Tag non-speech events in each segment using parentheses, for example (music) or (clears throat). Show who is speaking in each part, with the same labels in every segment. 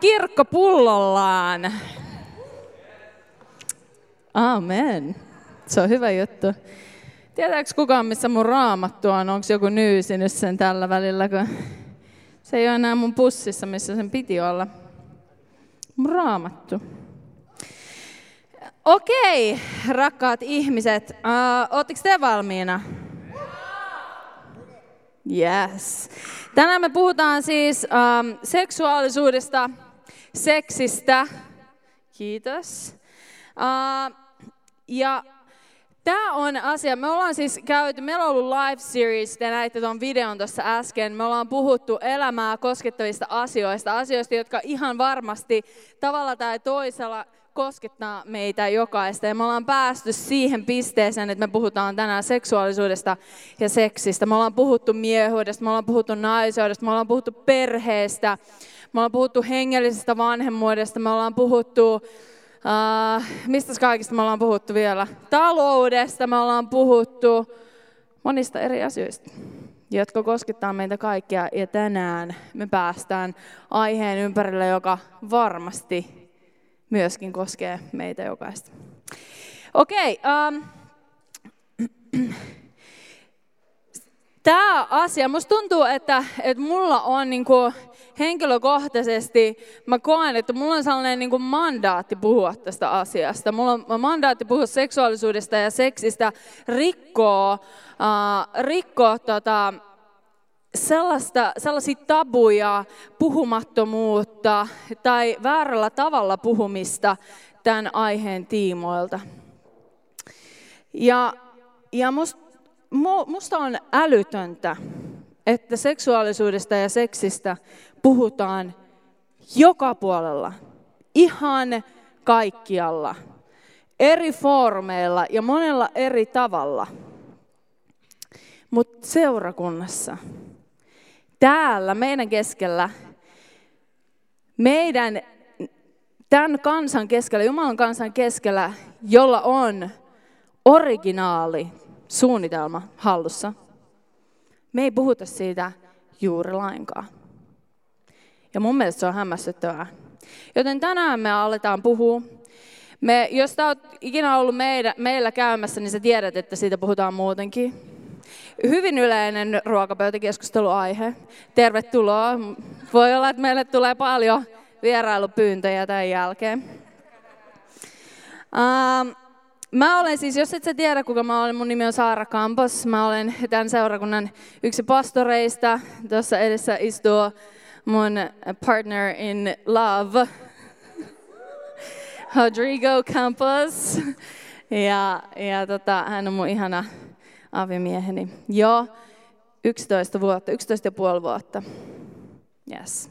Speaker 1: kirkko pullollaan. Amen. Se on hyvä juttu. Tietääkö kukaan, missä mun raamattu on? Onko joku nyysinyt sen tällä välillä, kun se ei ole enää mun pussissa, missä sen piti olla. Mun raamattu. Okei, rakkaat ihmiset, uh, ootteko te valmiina? Yes. Tänään me puhutaan siis um, seksuaalisuudesta, seksistä. Kiitos. Uh, ja tämä on asia, me ollaan siis käyty, meillä on ollut live series, te näitte tuon videon tuossa äsken, me ollaan puhuttu elämää koskettavista asioista, asioista, jotka ihan varmasti tavalla tai toisella koskettaa meitä jokaista. Ja me ollaan päästy siihen pisteeseen, että me puhutaan tänään seksuaalisuudesta ja seksistä. Me ollaan puhuttu miehuudesta, me ollaan puhuttu naisuudesta, me ollaan puhuttu perheestä, me ollaan puhuttu hengellisestä vanhemmuudesta, me ollaan puhuttu, uh, mistä kaikista me ollaan puhuttu vielä? Taloudesta me ollaan puhuttu, monista eri asioista jotka koskettaa meitä kaikkia. Ja tänään me päästään aiheen ympärille, joka varmasti myöskin koskee meitä jokaista. Okei, um, tämä asia, musta tuntuu, että, että mulla on niin kuin henkilökohtaisesti, mä koen, että mulla on sellainen niin kuin mandaatti puhua tästä asiasta. Mulla on mandaatti puhua seksuaalisuudesta ja seksistä, rikkoo, uh, rikkoo tota, sellaista, sellaisia tabuja, puhumattomuutta tai väärällä tavalla puhumista tämän aiheen tiimoilta. Ja, ja must, musta on älytöntä, että seksuaalisuudesta ja seksistä puhutaan joka puolella, ihan kaikkialla, eri foorumeilla ja monella eri tavalla. Mutta seurakunnassa, täällä meidän keskellä, meidän tämän kansan keskellä, Jumalan kansan keskellä, jolla on originaali suunnitelma hallussa, me ei puhuta siitä juuri lainkaan. Ja mun mielestä se on hämmästyttävää. Joten tänään me aletaan puhua. Me, jos sä oot ikinä ollut meidän, meillä käymässä, niin sä tiedät, että siitä puhutaan muutenkin. Hyvin yleinen ruokapöytäkeskusteluaihe. Tervetuloa. Voi olla, että meille tulee paljon vierailupyyntöjä tämän jälkeen. Uh, Mä olen siis, jos et sä tiedä kuka mä olen, mun nimi on Saara Kampos. Mä olen tämän seurakunnan yksi pastoreista. Tuossa edessä istuu mun partner in love, (laughs) Rodrigo Campos. Ja, ja tota, hän on mun ihana aviomieheni jo 11 vuotta, 11 ja puoli vuotta. Yes.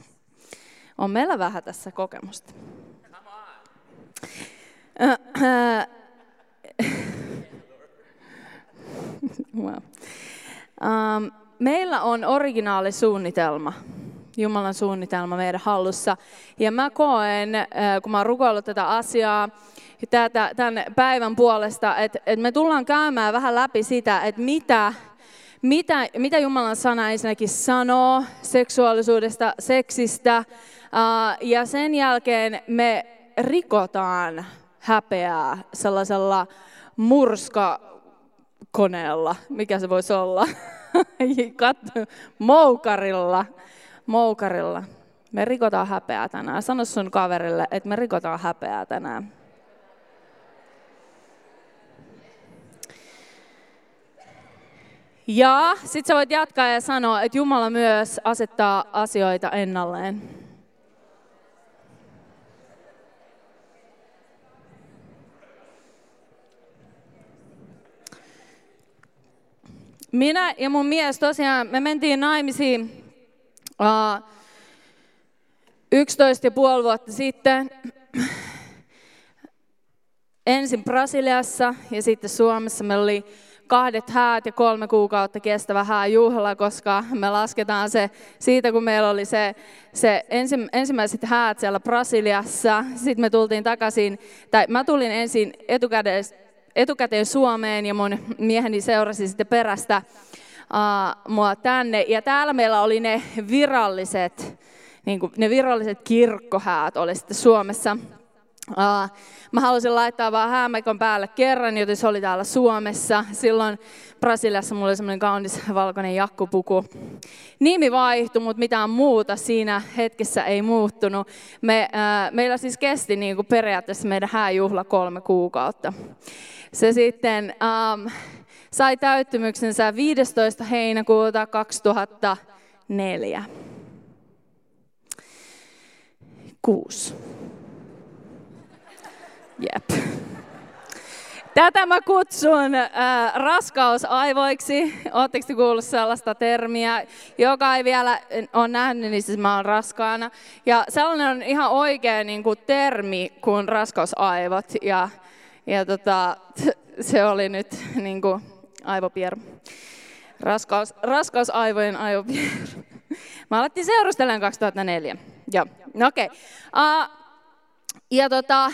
Speaker 1: On meillä vähän tässä kokemusta. (laughs) wow. um, meillä on originaalisuunnitelma, Jumalan suunnitelma meidän hallussa. Ja mä koen, kun mä oon rukoillut tätä asiaa, tämän päivän puolesta, että, että me tullaan käymään vähän läpi sitä, että mitä, mitä, mitä Jumalan sana ensinnäkin sanoo seksuaalisuudesta, seksistä, ja sen jälkeen me rikotaan häpeää sellaisella murska koneella, mikä se voisi olla, (laughs) moukarilla, moukarilla. Me rikotaan häpeää tänään. Sano sun kaverille, että me rikotaan häpeää tänään. Ja sitten sä voit jatkaa ja sanoa, että Jumala myös asettaa asioita ennalleen. Minä ja mun mies tosiaan, me mentiin naimisiin uh, 11 ja puoli vuotta sitten. Ensin Brasiliassa ja sitten Suomessa. Meillä oli kahdet häät ja kolme kuukautta kestävä hääjuhla, koska me lasketaan se siitä, kun meillä oli se, se ensimmäiset häät siellä Brasiliassa. Sitten me tultiin takaisin, tai mä tulin ensin etukäteen, etukäteen Suomeen ja mun mieheni seurasi sitten perästä uh, mua tänne. Ja täällä meillä oli ne viralliset, niin kuin, ne viralliset kirkkohäät oli sitten Suomessa. Uh, mä halusin laittaa vaan häämekon päälle kerran, joten se oli täällä Suomessa. Silloin Brasiliassa mulla oli semmoinen kaunis valkoinen jakkupuku. Nimi vaihtui, mutta mitään muuta siinä hetkessä ei muuttunut. Me, uh, meillä siis kesti niin kuin periaatteessa meidän hääjuhla kolme kuukautta. Se sitten um, sai täyttymyksensä 15. heinäkuuta 2004. Kuusi. Jep. Tätä mä kutsun äh, raskausaivoiksi. Oletteko te kuullut sellaista termiä? Joka ei vielä ole nähnyt, niin siis mä oon raskaana. Ja sellainen on ihan oikea niin kuin termi kuin raskausaivot. Ja, ja tota, se oli nyt niin kuin aivopieru. Raskaus, raskausaivojen aivopieru. Mä alettiin seurustelemaan 2004. Joo, no okei. Okay. Uh, ja tota,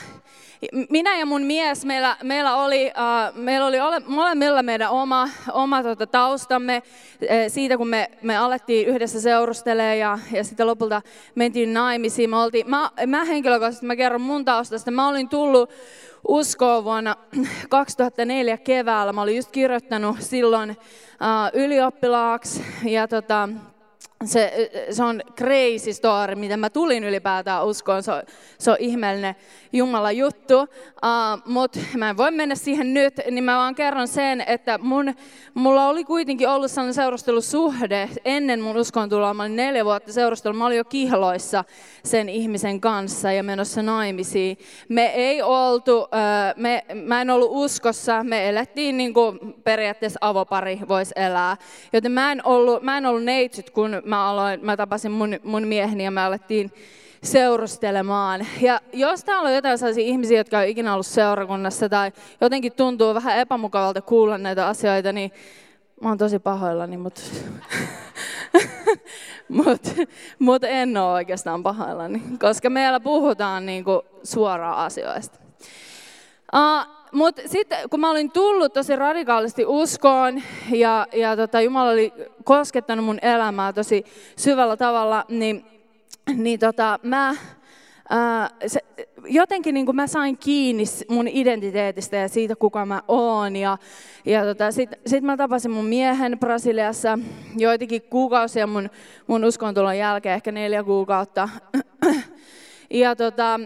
Speaker 1: minä ja mun mies, meillä, meillä oli, uh, meillä oli ole, molemmilla meidän oma, oma tota, taustamme e, siitä, kun me, me alettiin yhdessä seurustelemaan ja, ja sitten lopulta mentiin naimisiin. Me oltiin, mä, mä henkilökohtaisesti, mä kerron mun taustasta, mä olin tullut uskoon vuonna (clears throat) 2004 keväällä. Mä olin just kirjoittanut silloin uh, ylioppilaaksi ja tota, se, se on crazy story, miten mä tulin ylipäätään uskoon. Se on, se on ihmeellinen Jumalan juttu, uh, mutta mä en voi mennä siihen nyt, niin mä vaan kerron sen, että mun, mulla oli kuitenkin ollut sellainen seurustelusuhde ennen mun uskoon tuloa. Mä olin neljä vuotta seurustellut, mä olin jo kihloissa sen ihmisen kanssa ja menossa naimisiin. Me ei oltu, uh, me, mä en ollut uskossa, me elettiin niin kuin periaatteessa avopari voisi elää. Joten mä en ollut, mä en ollut neitsyt, kun mä, aloin, mä tapasin mun, mun mieheni ja me alettiin seurustelemaan. Ja jos täällä on jotain sellaisia ihmisiä, jotka on ikinä ollut seurakunnassa tai jotenkin tuntuu vähän epämukavalta kuulla näitä asioita, niin mä oon tosi pahoillani, mutta (laughs) mut, mut en ole oikeastaan pahoillani, koska meillä puhutaan niinku suoraan asioista. Uh, mutta sitten kun mä olin tullut tosi radikaalisti uskoon ja, ja tota, Jumala oli koskettanut mun elämää tosi syvällä tavalla, niin, niin tota, mä, ää, se, jotenkin niin kuin mä sain kiinni mun identiteetistä ja siitä, kuka mä oon. Ja, ja tota, sitten sit mä tapasin mun miehen Brasiliassa joitakin kuukausia mun, mun uskontulon jälkeen, ehkä neljä kuukautta. ja tota,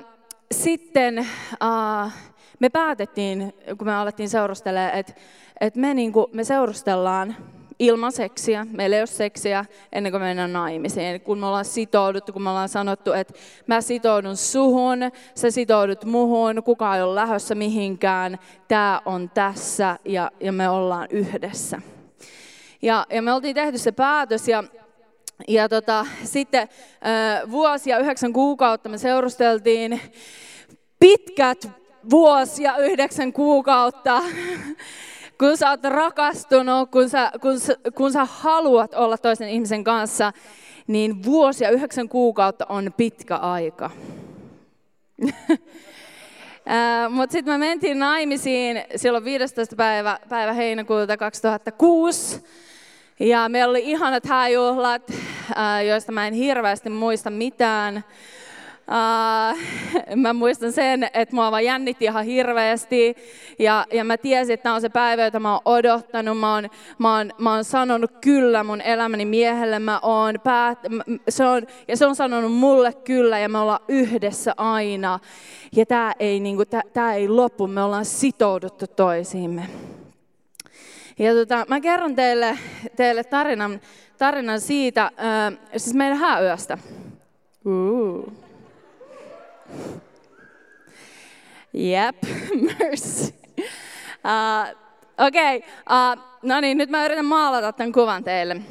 Speaker 1: sitten... Ää, me päätettiin, kun me alettiin seurustelemaan, että, että me, niin kuin, me seurustellaan ilman seksiä. Meillä ei ole seksiä ennen kuin mennään naimisiin. Kun me ollaan sitouduttu, kun me ollaan sanottu, että mä sitoudun suhun, sä sitoudut muhun, kukaan ei ole lähdössä mihinkään, tämä on tässä ja, ja me ollaan yhdessä. Ja, ja me oltiin tehty se päätös ja ja tota, sitten vuosia, yhdeksän kuukautta me seurusteltiin pitkät vuosi ja yhdeksän kuukautta, kun sä oot rakastunut, kun sä, kun, sä, kun sä haluat olla toisen ihmisen kanssa, niin vuosi ja yhdeksän kuukautta on pitkä aika. (laughs) Mutta sitten me mentiin naimisiin silloin 15. päivä, päivä heinäkuuta 2006. Ja meillä oli ihanat hääjuhlat, joista mä en hirveästi muista mitään. Uh, (laughs) mä muistan sen, että mua vaan jännitti ihan hirveästi. Ja, ja mä tiesin, että tämä on se päivä, jota mä oon odottanut. Mä oon, mä oon, mä oon sanonut kyllä mun elämäni miehelle. Mä oon päät, se on, ja se on sanonut mulle kyllä ja me ollaan yhdessä aina. Ja tämä ei, niin kuin, tää, ei loppu, me ollaan sitouduttu toisiimme. Ja tota, mä kerron teille, teille tarinan, tarinan siitä, äh, siis meidän hääyöstä. Uh. Jep, (laughs) mercy. Uh, Okei, okay, uh, no niin, nyt mä yritän maalata tämän kuvan teille.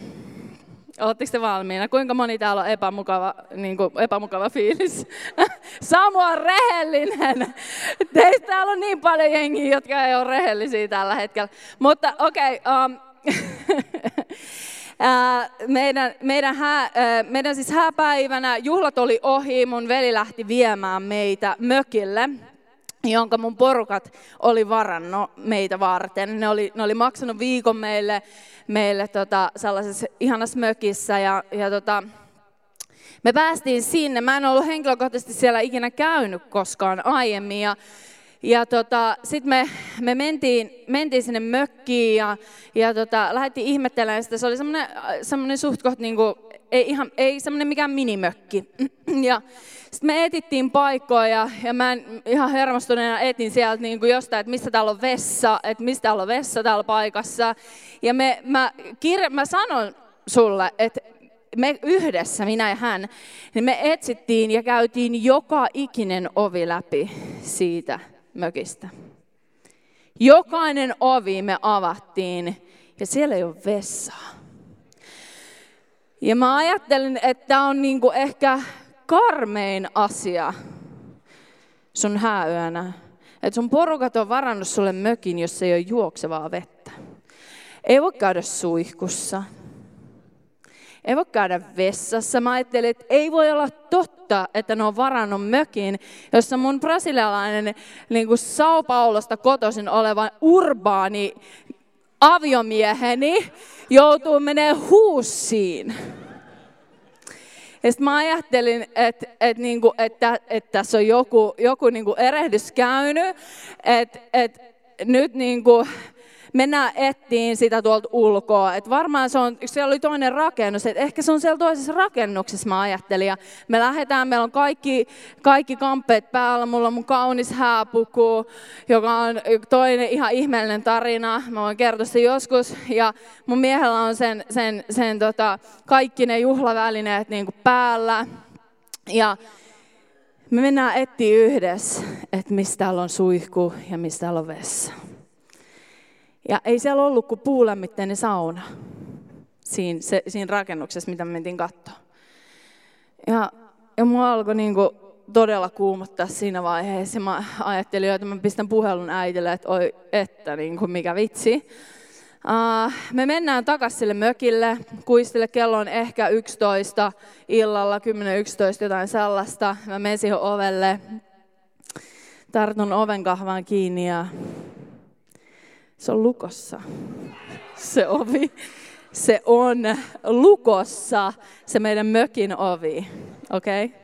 Speaker 1: Oletteko te valmiina? Kuinka moni täällä on epämukava, niin kuin epämukava fiilis? (laughs) Samu on rehellinen. Teistä täällä on niin paljon jengiä, jotka ei ole rehellisiä tällä hetkellä. Mutta okei, okay, um, (laughs) meidän, meidän, hää, meidän siis hääpäivänä juhlat oli ohi, mun veli lähti viemään meitä mökille jonka mun porukat oli varannut meitä varten. Ne oli, ne oli maksanut viikon meille, meille tota, sellaisessa ihanassa mökissä ja, ja tota, me päästiin sinne. Mä en ollut henkilökohtaisesti siellä ikinä käynyt koskaan aiemmin ja ja tota, sitten me, me mentiin, mentiin sinne mökkiin ja, ja tota, lähdettiin ihmettelemään sitä. Se oli semmoinen suht koht, niinku, ei, ihan, ei semmoinen mikään minimökki. (clears throat) Ja sitten me etittiin paikkoja ja, ja mä ihan hermostuneena etin sieltä niin kuin jostain, että mistä täällä on vessa, että mistä täällä on vessa täällä paikassa. Ja me, mä, kirja, mä sanon sulle, että me yhdessä, minä ja hän, niin me etsittiin ja käytiin joka ikinen ovi läpi siitä mökistä. Jokainen ovi me avattiin ja siellä ei ole vessaa. Ja mä ajattelin, että tämä on niinku ehkä karmein asia sun hääyönä. Että sun porukat on varannut sulle mökin, jos ei ole juoksevaa vettä. Ei voi käydä suihkussa. Ei voi käydä vessassa. Mä ajattelin, että ei voi olla totta, että ne on varannut mökin, jossa mun brasilialainen niin kuin Sao Paulosta kotoisin oleva urbaani aviomieheni joutuu menee huussiin. Ja sitten mä ajattelin, että, että, niinku, että, että tässä on joku, joku niinku erehdys käynyt, että, että nyt niinku, mennään ettiin sitä tuolta ulkoa. Et varmaan se on, siellä oli toinen rakennus, että ehkä se on siellä toisessa rakennuksessa, mä ajattelin. Ja me lähdetään, meillä on kaikki, kaikki kamppeet päällä, mulla on mun kaunis hääpuku, joka on toinen ihan ihmeellinen tarina. Mä voin kertoa se joskus. Ja mun miehellä on sen, sen, sen tota, kaikki ne juhlavälineet niin kuin päällä. Ja me mennään etsiä yhdessä, että mistä täällä on suihku ja mistä täällä on vessa. Ja ei siellä ollut kuin puulämmitteinen sauna siinä, se, siinä rakennuksessa, mitä me mentiin katsoa. Ja, ja mua alkoi niin kuin todella kuumottaa siinä vaiheessa. Mä ajattelin, että mä pistän puhelun äitille, että oi, että niin kuin mikä vitsi. Uh, me mennään takaisin sille mökille, kuistille kello on ehkä 11 illalla, 10-11 jotain sellaista. Mä menen siihen ovelle, tartun oven kahvaan kiinni ja se on lukossa. Se ovi. Se on lukossa, se meidän mökin ovi. Okei? Okay?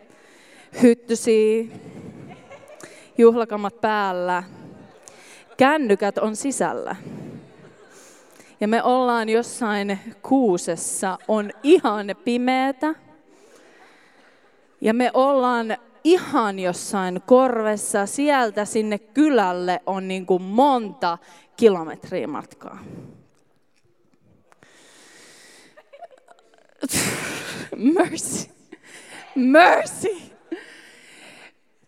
Speaker 1: Hyttysi, juhlakamat päällä, kännykät on sisällä. Ja me ollaan jossain kuusessa, on ihan pimeätä. Ja me ollaan ihan jossain korvessa, sieltä sinne kylälle on niin kuin monta kilometriä matkaa. Mercy. Mercy.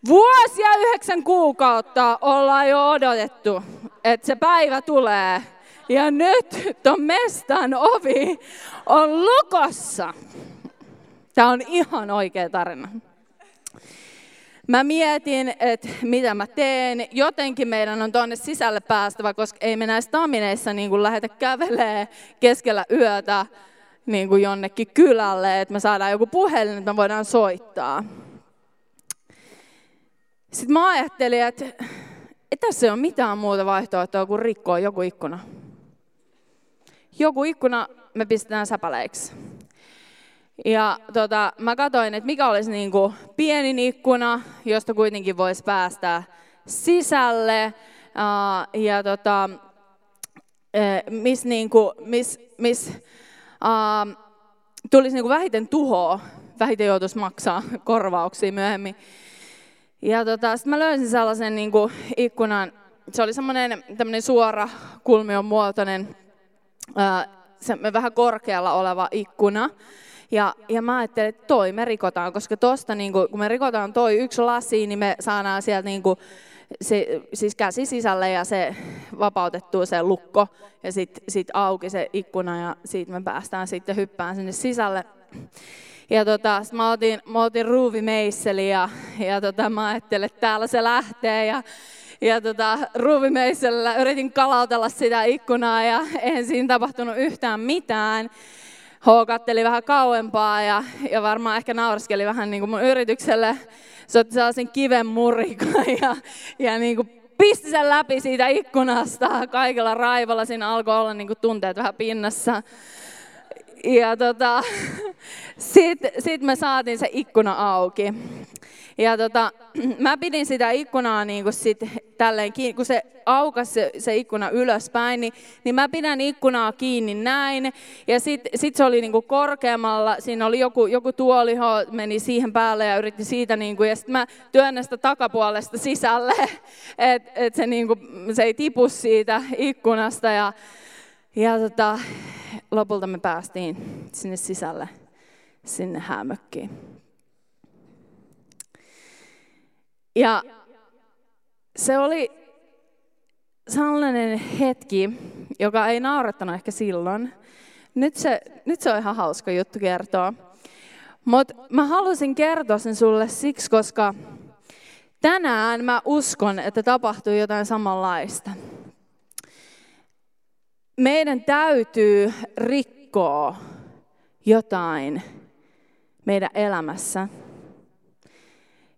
Speaker 1: Vuosia yhdeksän kuukautta ollaan jo odotettu, että se päivä tulee. Ja nyt ton mestan ovi on lukossa. Tämä on ihan oikea tarina. Mä mietin, että mitä mä teen. Jotenkin meidän on tuonne sisälle päästävä, koska ei me näissä tamineissa niin kuin lähdetä kävelee keskellä yötä niin kuin jonnekin kylälle, että me saadaan joku puhelin, että me voidaan soittaa. Sitten mä ajattelin, että ei tässä ole mitään muuta vaihtoehtoa kuin rikkoa joku ikkuna. Joku ikkuna me pistetään säpäleiksi. Ja tota, mä katsoin, että mikä olisi niin kuin pienin ikkuna, josta kuitenkin voisi päästä sisälle. Uh, ja tota, miss, niin kuin, miss, miss uh, tulisi niin kuin vähiten tuhoa, vähiten joutuisi maksaa (laughs) korvauksia myöhemmin. Ja tota, sitten mä löysin sellaisen niin kuin ikkunan, se oli semmoinen tämmöinen suora kulmion muotoinen, se, vähän korkealla oleva ikkuna. Ja, ja mä ajattelin, että toi me rikotaan, koska tosta, niin kun, kun me rikotaan toi yksi lasi, niin me saadaan sieltä niin kuin, se, siis käsi sisälle ja se vapautettuu se lukko ja sitten sit auki se ikkuna ja siitä me päästään sitten hyppään sinne sisälle. Ja tota, mä otin, mä otin ruuvimeisseli ja, ja tota, mä ajattelin, että täällä se lähtee. Ja, ja tota, ruuvimeisselillä yritin kalautella sitä ikkunaa ja en siinä tapahtunut yhtään mitään. H katteli vähän kauempaa ja, ja varmaan ehkä nauraskeli vähän niin kuin mun yritykselle. Se otti sellaisen kiven murikan ja, ja niin kuin pisti sen läpi siitä ikkunasta kaikella raivolla. Siinä alkoi olla niin kuin tunteet vähän pinnassa. Ja tota, (laughs) sitten sit me saatiin se ikkuna auki. Ja tota, (clears throat) mä pidin sitä ikkunaa niin kuin sit tälleen kiinni, kun se aukasi se, se ikkuna ylöspäin, niin, niin mä pidän ikkunaa kiinni näin. Ja sitten sit se oli niin kuin korkeammalla, siinä oli joku, joku tuoli, meni siihen päälle ja yritti siitä, niin kuin, ja sitten mä työnnän sitä takapuolesta sisälle, (laughs) että et se, niin kuin, se ei tipu siitä ikkunasta. Ja, ja tota, lopulta me päästiin sinne sisälle, sinne häämökkiin. Ja se oli sellainen hetki, joka ei naurattanut ehkä silloin. Nyt se, nyt se on ihan hauska juttu kertoa. Mutta mä halusin kertoa sen sulle siksi, koska tänään mä uskon, että tapahtuu jotain samanlaista. Meidän täytyy rikkoa jotain meidän elämässä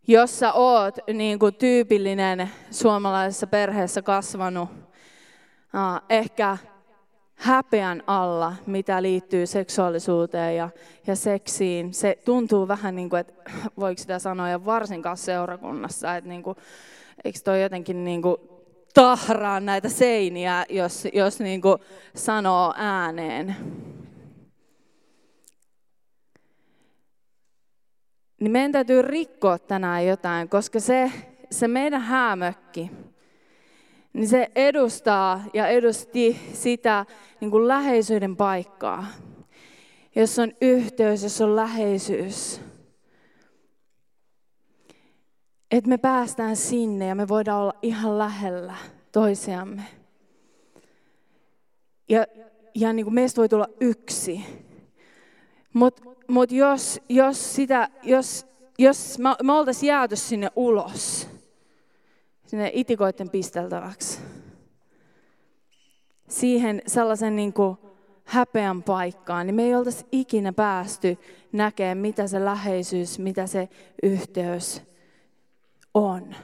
Speaker 1: jos sä oot niin kuin tyypillinen suomalaisessa perheessä kasvanut, uh, ehkä häpeän alla, mitä liittyy seksuaalisuuteen ja, ja seksiin. Se tuntuu vähän niin kuin, että (clears throat) voiko sitä sanoa, ja varsinkaan seurakunnassa, että niin kuin, eikö toi jotenkin niin kuin tahraa näitä seiniä, jos, jos niin kuin sanoo ääneen. Niin meidän täytyy rikkoa tänään jotain, koska se, se meidän häämökki, niin se edustaa ja edusti sitä niin kuin läheisyyden paikkaa. Jos on yhteys, jos on läheisyys. Että me päästään sinne ja me voidaan olla ihan lähellä toisiamme. Ja, ja niin kuin meistä voi tulla yksi. Mutta mutta jos, jos, sitä, jos, jos me, me oltaisiin jääty sinne ulos, sinne itikoiden pisteltäväksi, siihen sellaisen niin kuin häpeän paikkaan, niin me ei oltaisi ikinä päästy näkemään, mitä se läheisyys, mitä se yhteys on.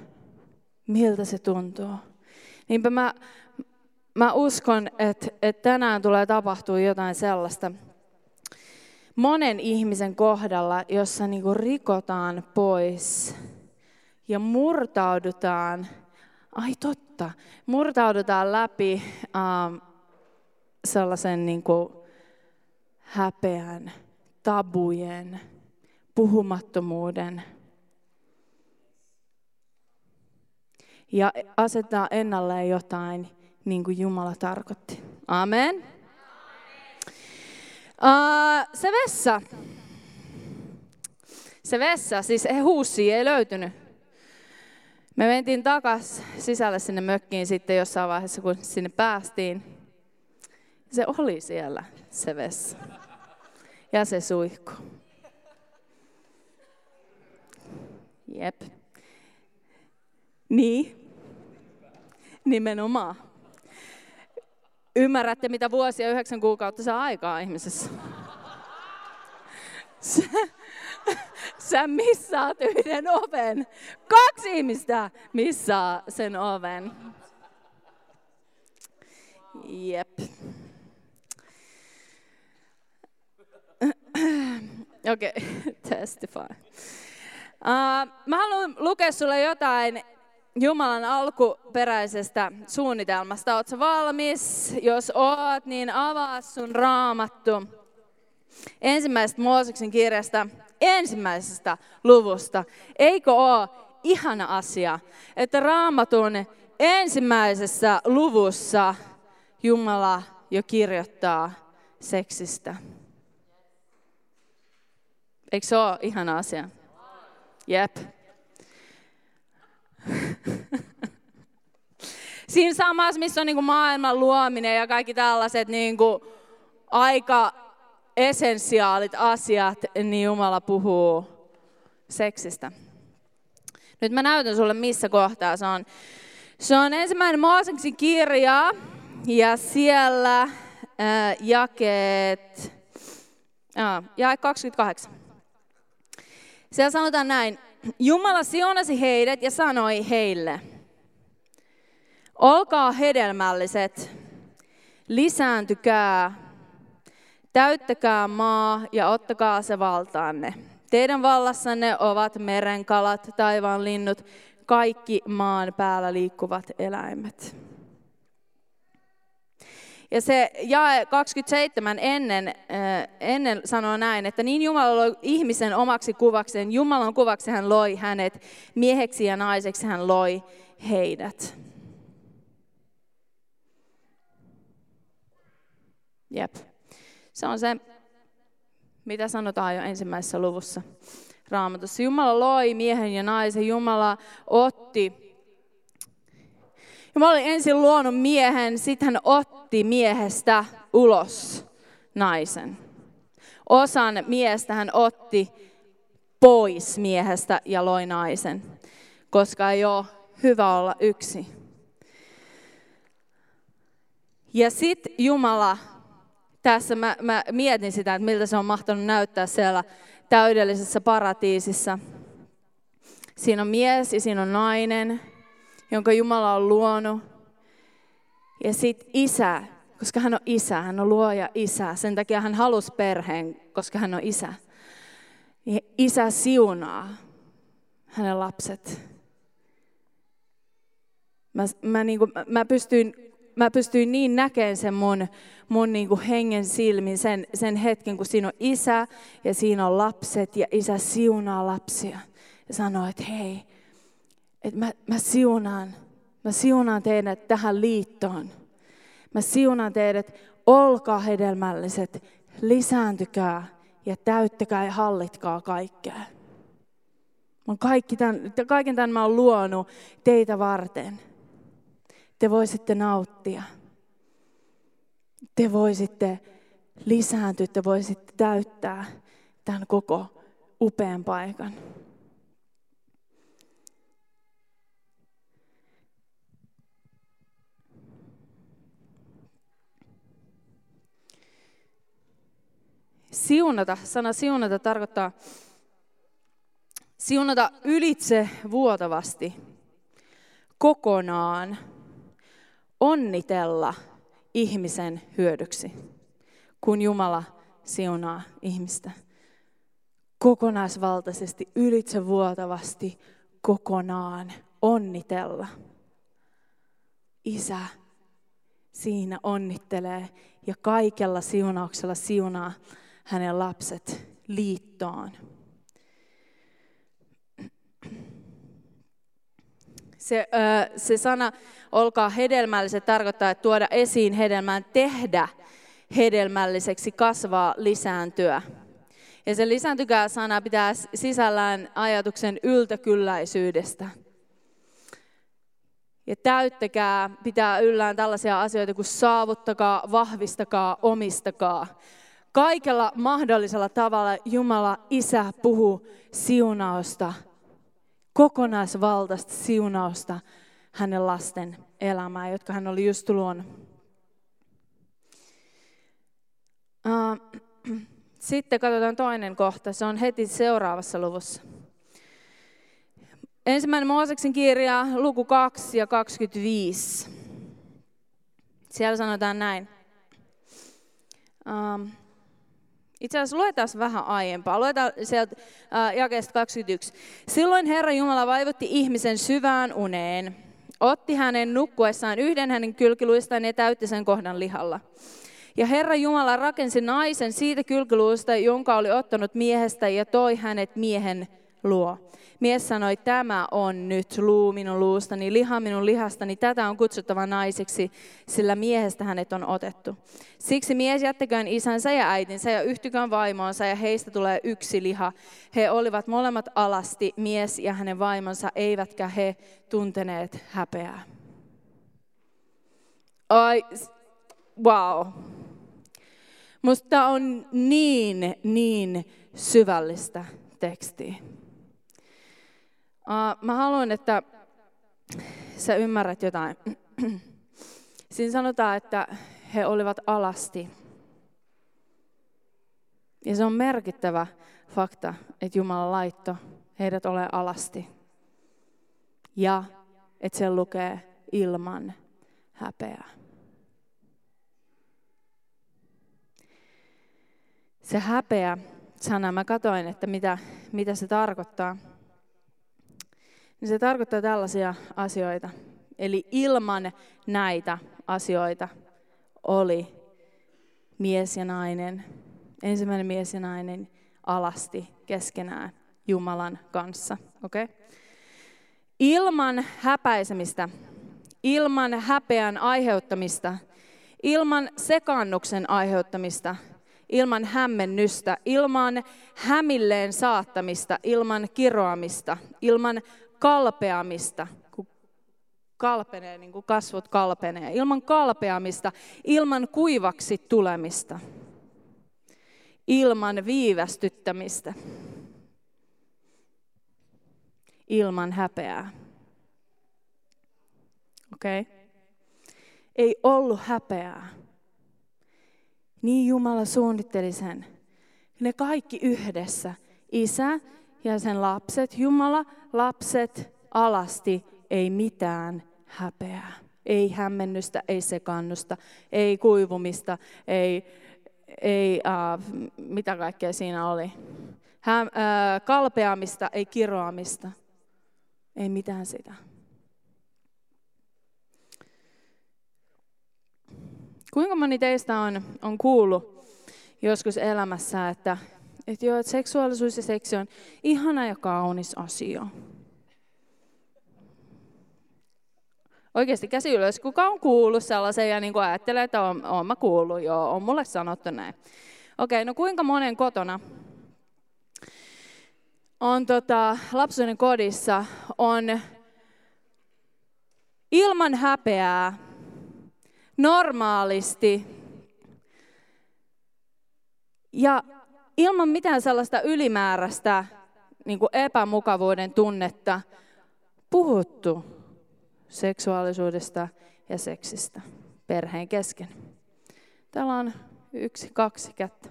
Speaker 1: Miltä se tuntuu. Niinpä mä, mä uskon, että, että tänään tulee tapahtua jotain sellaista, monen ihmisen kohdalla, jossa niin rikotaan pois ja murtaudutaan, ai totta, murtaudutaan läpi ähm, sellaisen niin kuin häpeän, tabujen, puhumattomuuden. Ja asettaa ennalleen jotain, niin kuin Jumala tarkoitti. Amen. Uh, se vessa. Se vessa, siis huussi ei löytynyt. Me mentiin takas sisälle sinne mökkiin sitten jossain vaiheessa, kun sinne päästiin. Se oli siellä, se vessa. Ja se suihku. Jep. Niin. Nimenomaan. Ymmärrätte, mitä vuosia yhdeksän kuukautta saa aikaa ihmisessä. (laughs) Sä, sä missaat yhden oven. Kaksi ihmistä missaa sen oven. Jep. (clears throat) Okei, okay. testify. Uh, mä haluan lukea sulle jotain Jumalan alkuperäisestä suunnitelmasta. Oletko valmis? Jos oot, niin avaa sun raamattu ensimmäisestä Mooseksen kirjasta, ensimmäisestä luvusta. Eikö ole ihana asia, että raamatun ensimmäisessä luvussa Jumala jo kirjoittaa seksistä? Eikö se ole ihana asia? Jep. (laughs) Siinä samassa, missä on niin kuin maailman luominen ja kaikki tällaiset niin kuin aika essentiaalit asiat, niin Jumala puhuu seksistä. Nyt mä näytän sulle, missä kohtaa se on. Se on ensimmäinen Mooseksen kirja ja siellä äh, jakeet, äh, jae 28. Siellä sanotaan näin, Jumala siunasi heidät ja sanoi heille, olkaa hedelmälliset, lisääntykää, täyttäkää maa ja ottakaa se valtaanne. Teidän vallassanne ovat merenkalat, taivaan linnut, kaikki maan päällä liikkuvat eläimet. Ja se jae 27 ennen, äh, ennen sanoo näin, että niin Jumala loi ihmisen omaksi kuvakseen, Jumalan kuvaksi hän loi hänet, mieheksi ja naiseksi hän loi heidät. Jep. Se on se, mitä sanotaan jo ensimmäisessä luvussa raamatussa. Jumala loi miehen ja naisen, Jumala otti Jumala oli ensin luonut miehen, sitten hän otti miehestä ulos naisen. Osan miestä hän otti pois miehestä ja loi naisen, koska ei ole hyvä olla yksi. Ja sitten Jumala, tässä mä, mä mietin sitä, että miltä se on mahtanut näyttää siellä täydellisessä paratiisissa. Siinä on mies ja siinä on nainen jonka Jumala on luonut. Ja sitten isä, koska hän on isä, hän on luoja isä. Sen takia hän halusi perheen, koska hän on isä. Ja isä siunaa hänen lapset. Mä, mä, niin kuin, mä, pystyin, mä pystyin niin näkemään sen mun, mun niin kuin hengen silmin, sen, sen hetken, kun siinä on isä ja siinä on lapset ja isä siunaa lapsia. Ja sanoo, että hei, että mä, mä siunaan, mä siunaan teidät tähän liittoon. Mä siunaan teidät, olkaa hedelmälliset, lisääntykää ja täyttäkää ja hallitkaa kaikkea. Mä kaikki tämän, kaiken tämän mä oon luonut teitä varten. Te voisitte nauttia. Te voisitte lisääntyä, te voisitte täyttää tämän koko upean paikan. Siunata, sana siunata tarkoittaa siunata ylitse vuotavasti, kokonaan, onnitella ihmisen hyödyksi, kun Jumala siunaa ihmistä. Kokonaisvaltaisesti, ylitse vuotavasti, kokonaan, onnitella. Isä siinä onnittelee ja kaikella siunauksella siunaa hänen lapset liittoon. Se, se sana olkaa hedelmälliset tarkoittaa, että tuoda esiin hedelmään, tehdä hedelmälliseksi, kasvaa, lisääntyä. Ja se lisääntykää sana pitää sisällään ajatuksen yltäkylläisyydestä. Ja täyttäkää pitää yllään tällaisia asioita kuin saavuttakaa, vahvistakaa, omistakaa. Kaikella mahdollisella tavalla Jumala Isä puhuu siunausta, kokonaisvaltaista siunausta hänen lasten elämään, jotka hän oli just luonut. Sitten katsotaan toinen kohta, se on heti seuraavassa luvussa. Ensimmäinen Mooseksen kirja, luku 2 ja 25. Siellä sanotaan näin. Itse asiassa luetaan vähän aiempaa. Luetaan sieltä äh, jakeesta 21. Silloin Herra Jumala vaivutti ihmisen syvään uneen. Otti hänen nukkuessaan yhden hänen kylkiluistaan ja täytti sen kohdan lihalla. Ja Herra Jumala rakensi naisen siitä kylkiluusta, jonka oli ottanut miehestä ja toi hänet miehen luo. Mies sanoi, tämä on nyt luu minun luustani, liha minun lihastani, tätä on kutsuttava naiseksi, sillä miehestä hänet on otettu. Siksi mies jättäköön isänsä ja äitinsä ja yhtykön vaimoonsa ja heistä tulee yksi liha. He olivat molemmat alasti, mies ja hänen vaimonsa, eivätkä he tunteneet häpeää. Ai, wow. Musta on niin, niin syvällistä tekstiä. Mä haluan, että sä ymmärrät jotain. Siinä sanotaan, että he olivat alasti. Ja se on merkittävä fakta, että Jumala laitto heidät ole alasti. Ja että se lukee ilman häpeää. Se häpeä sana, mä katoin, että mitä, mitä se tarkoittaa niin se tarkoittaa tällaisia asioita. Eli ilman näitä asioita oli mies ja nainen, ensimmäinen mies ja nainen alasti keskenään Jumalan kanssa. Okay? Ilman häpäisemistä, ilman häpeän aiheuttamista, ilman sekannuksen aiheuttamista, ilman hämmennystä, ilman hämilleen saattamista, ilman kiroamista, ilman kalpeamista, kun kalpenee, niin kuin kasvot kalpenee, ilman kalpeamista, ilman kuivaksi tulemista, ilman viivästyttämistä, ilman häpeää. Okei? Okay? Ei ollut häpeää. Niin Jumala suunnitteli sen. Ne kaikki yhdessä, isä ja sen lapset, Jumala, lapset, alasti, ei mitään häpeää. Ei hämmennystä, ei sekannusta, ei kuivumista, ei, ei äh, mitä kaikkea siinä oli. Hä, äh, kalpeamista, ei kiroamista, ei mitään sitä. Kuinka moni teistä on, on kuullut joskus elämässä, että että joo, että seksuaalisuus ja seksi on ihana ja kaunis asia. Oikeasti käsi ylös, kuka on kuullut sellaisen ja niin ajattelee, että on, on mä kuullut, joo, on mulle sanottu näin. Okei, no kuinka monen kotona on tota, lapsuuden kodissa on ilman häpeää normaalisti ja ilman mitään sellaista ylimääräistä niin kuin epämukavuuden tunnetta puhuttu seksuaalisuudesta ja seksistä perheen kesken. Täällä on yksi, kaksi kättä,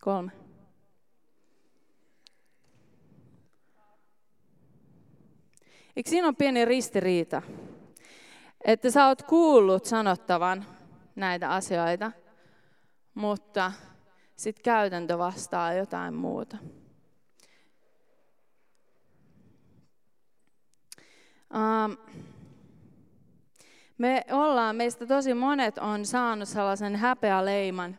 Speaker 1: kolme. Eikö siinä on pieni ristiriita? Että sä oot kuullut sanottavan näitä asioita, mutta sitten käytäntö vastaa jotain muuta. Um, me ollaan, meistä tosi monet on saanut sellaisen häpeäleiman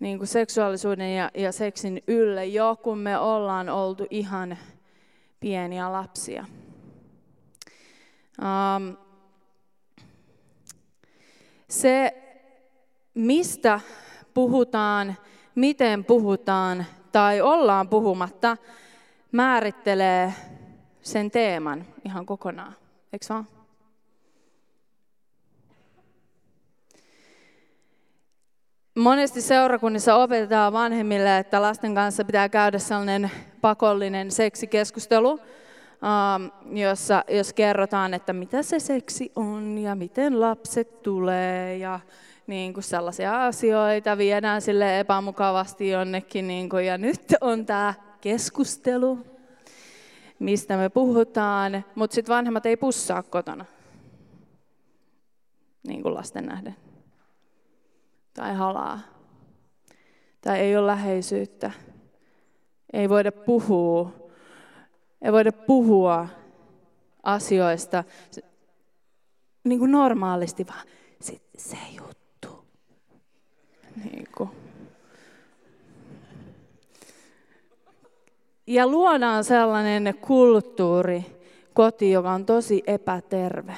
Speaker 1: niin kuin seksuaalisuuden ja, ja seksin ylle jo, kun me ollaan oltu ihan pieniä lapsia. Um, se, mistä puhutaan miten puhutaan tai ollaan puhumatta, määrittelee sen teeman ihan kokonaan. Eikö vaan? Monesti seurakunnissa opetetaan vanhemmille, että lasten kanssa pitää käydä sellainen pakollinen seksikeskustelu, um, jossa, jos kerrotaan, että mitä se seksi on ja miten lapset tulee ja niin kuin sellaisia asioita, viedään sille epämukavasti jonnekin. Niin kuin, ja nyt on tämä keskustelu, mistä me puhutaan, mutta sitten vanhemmat ei pussaa kotona, niin kuin lasten nähden. Tai halaa. Tai ei ole läheisyyttä. Ei voida puhua. Ei voida puhua asioista niin kuin normaalisti, vaan se, se juttu. Niin kuin. Ja luodaan sellainen kulttuuri, koti, joka on tosi epäterve.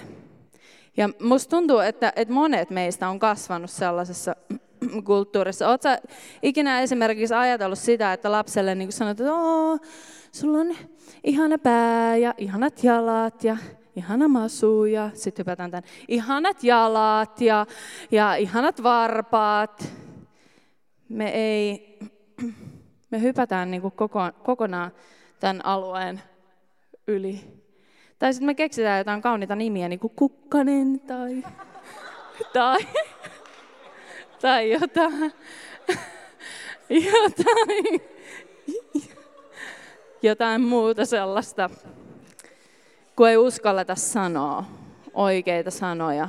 Speaker 1: Ja musta tuntuu, että, että monet meistä on kasvanut sellaisessa (clears throat) kulttuurissa. Oletko ikinä esimerkiksi ajatellut sitä, että lapselle niin sanot, että Oo, sulla on ihana pää ja ihanat jalat ja ihana masu ja sitten hypätään tämän, ihanat jalat ja, ja ihanat varpaat. Me ei, (clears throat) me hypätään niin kuin koko, kokonaan tämän alueen yli. Tai sitten me keksitään jotain kauniita nimiä, niin kuin kukkanen tai, (laughs) tai, tai jotain, (laughs) jotain, (laughs) jotain muuta sellaista, kun ei uskalleta sanoa oikeita sanoja.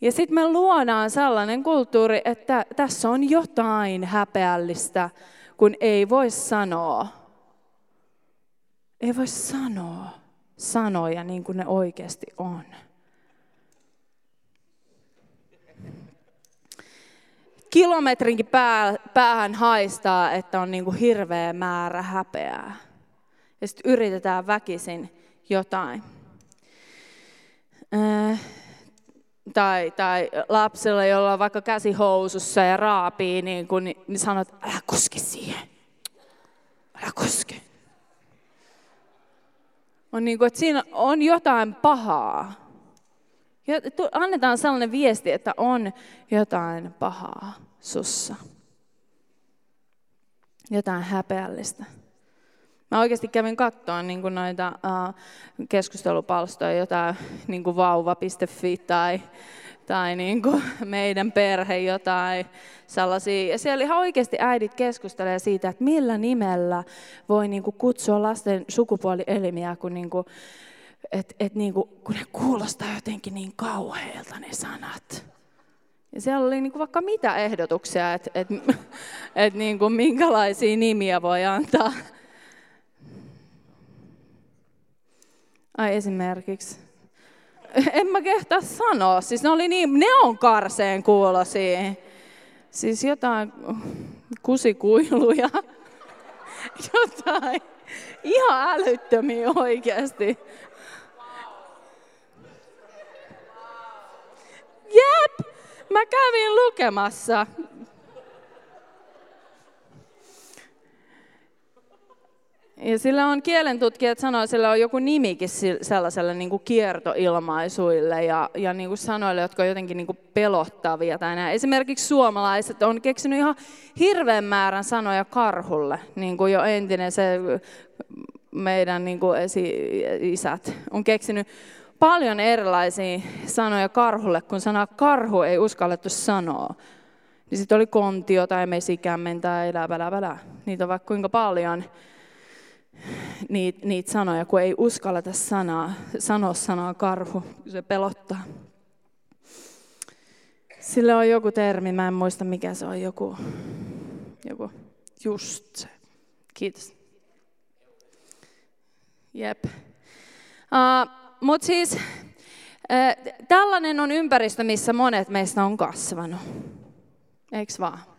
Speaker 1: Ja sitten me luodaan sellainen kulttuuri, että tässä on jotain häpeällistä, kun ei voi sanoa. Ei voi sanoa sanoja niin kuin ne oikeasti on. Kilometrinkin pää, päähän haistaa, että on niin kuin hirveä määrä häpeää. Ja sitten yritetään väkisin jotain. Äh, tai, tai lapsella, jolla on vaikka käsi housussa ja raapii, niin, kun, niin sanot, älä koske siihen. Älä koske. On niin kuin, että siinä on jotain pahaa. Annetaan sellainen viesti, että on jotain pahaa sussa. Jotain häpeällistä. Mä oikeasti kävin katsoa niin noita uh, keskustelupalstoja, jotain niin vauva.fi tai, tai niin kuin meidän perhe jotain sellaisia. Ja siellä ihan oikeasti äidit keskustelee siitä, että millä nimellä voi niin kuin kutsua lasten sukupuolielimiä, kun, niin kuin, et, et niin kuin, kun ne kuulostaa jotenkin niin kauheilta ne sanat. Ja siellä oli niin vaikka mitä ehdotuksia, että et, et niin minkälaisia nimiä voi antaa Ai esimerkiksi. (laughs) En mä kehtaa sanoa. Siis ne oli niin, ne on karseen kuulosia. Siis jotain kusikuiluja. (laughs) Jotain ihan älyttömiä oikeasti. Jep, mä kävin lukemassa. Ja sillä on kielentutkijat että sillä on joku nimikin sellaiselle niin kuin kiertoilmaisuille ja, ja niin kuin sanoille, jotka on jotenkin niin kuin pelottavia. Tai näin. Esimerkiksi suomalaiset on keksinyt ihan hirveän määrän sanoja karhulle, niin kuin jo entinen se meidän niin kuin esi-isät on keksinyt paljon erilaisia sanoja karhulle, kun sana karhu ei uskallettu sanoa. Niin sitten oli kontio tai mesikämmen tai läpä, Niitä on vaikka kuinka paljon niitä, niitä sanoja, kun ei uskalleta sanaa, sanoa sanaa karhu, se pelottaa. Sillä on joku termi, mä en muista mikä se on, joku, joku just se. Kiitos. Jep. Uh, Mutta siis uh, tällainen on ympäristö, missä monet meistä on kasvanut. Eikö vaan?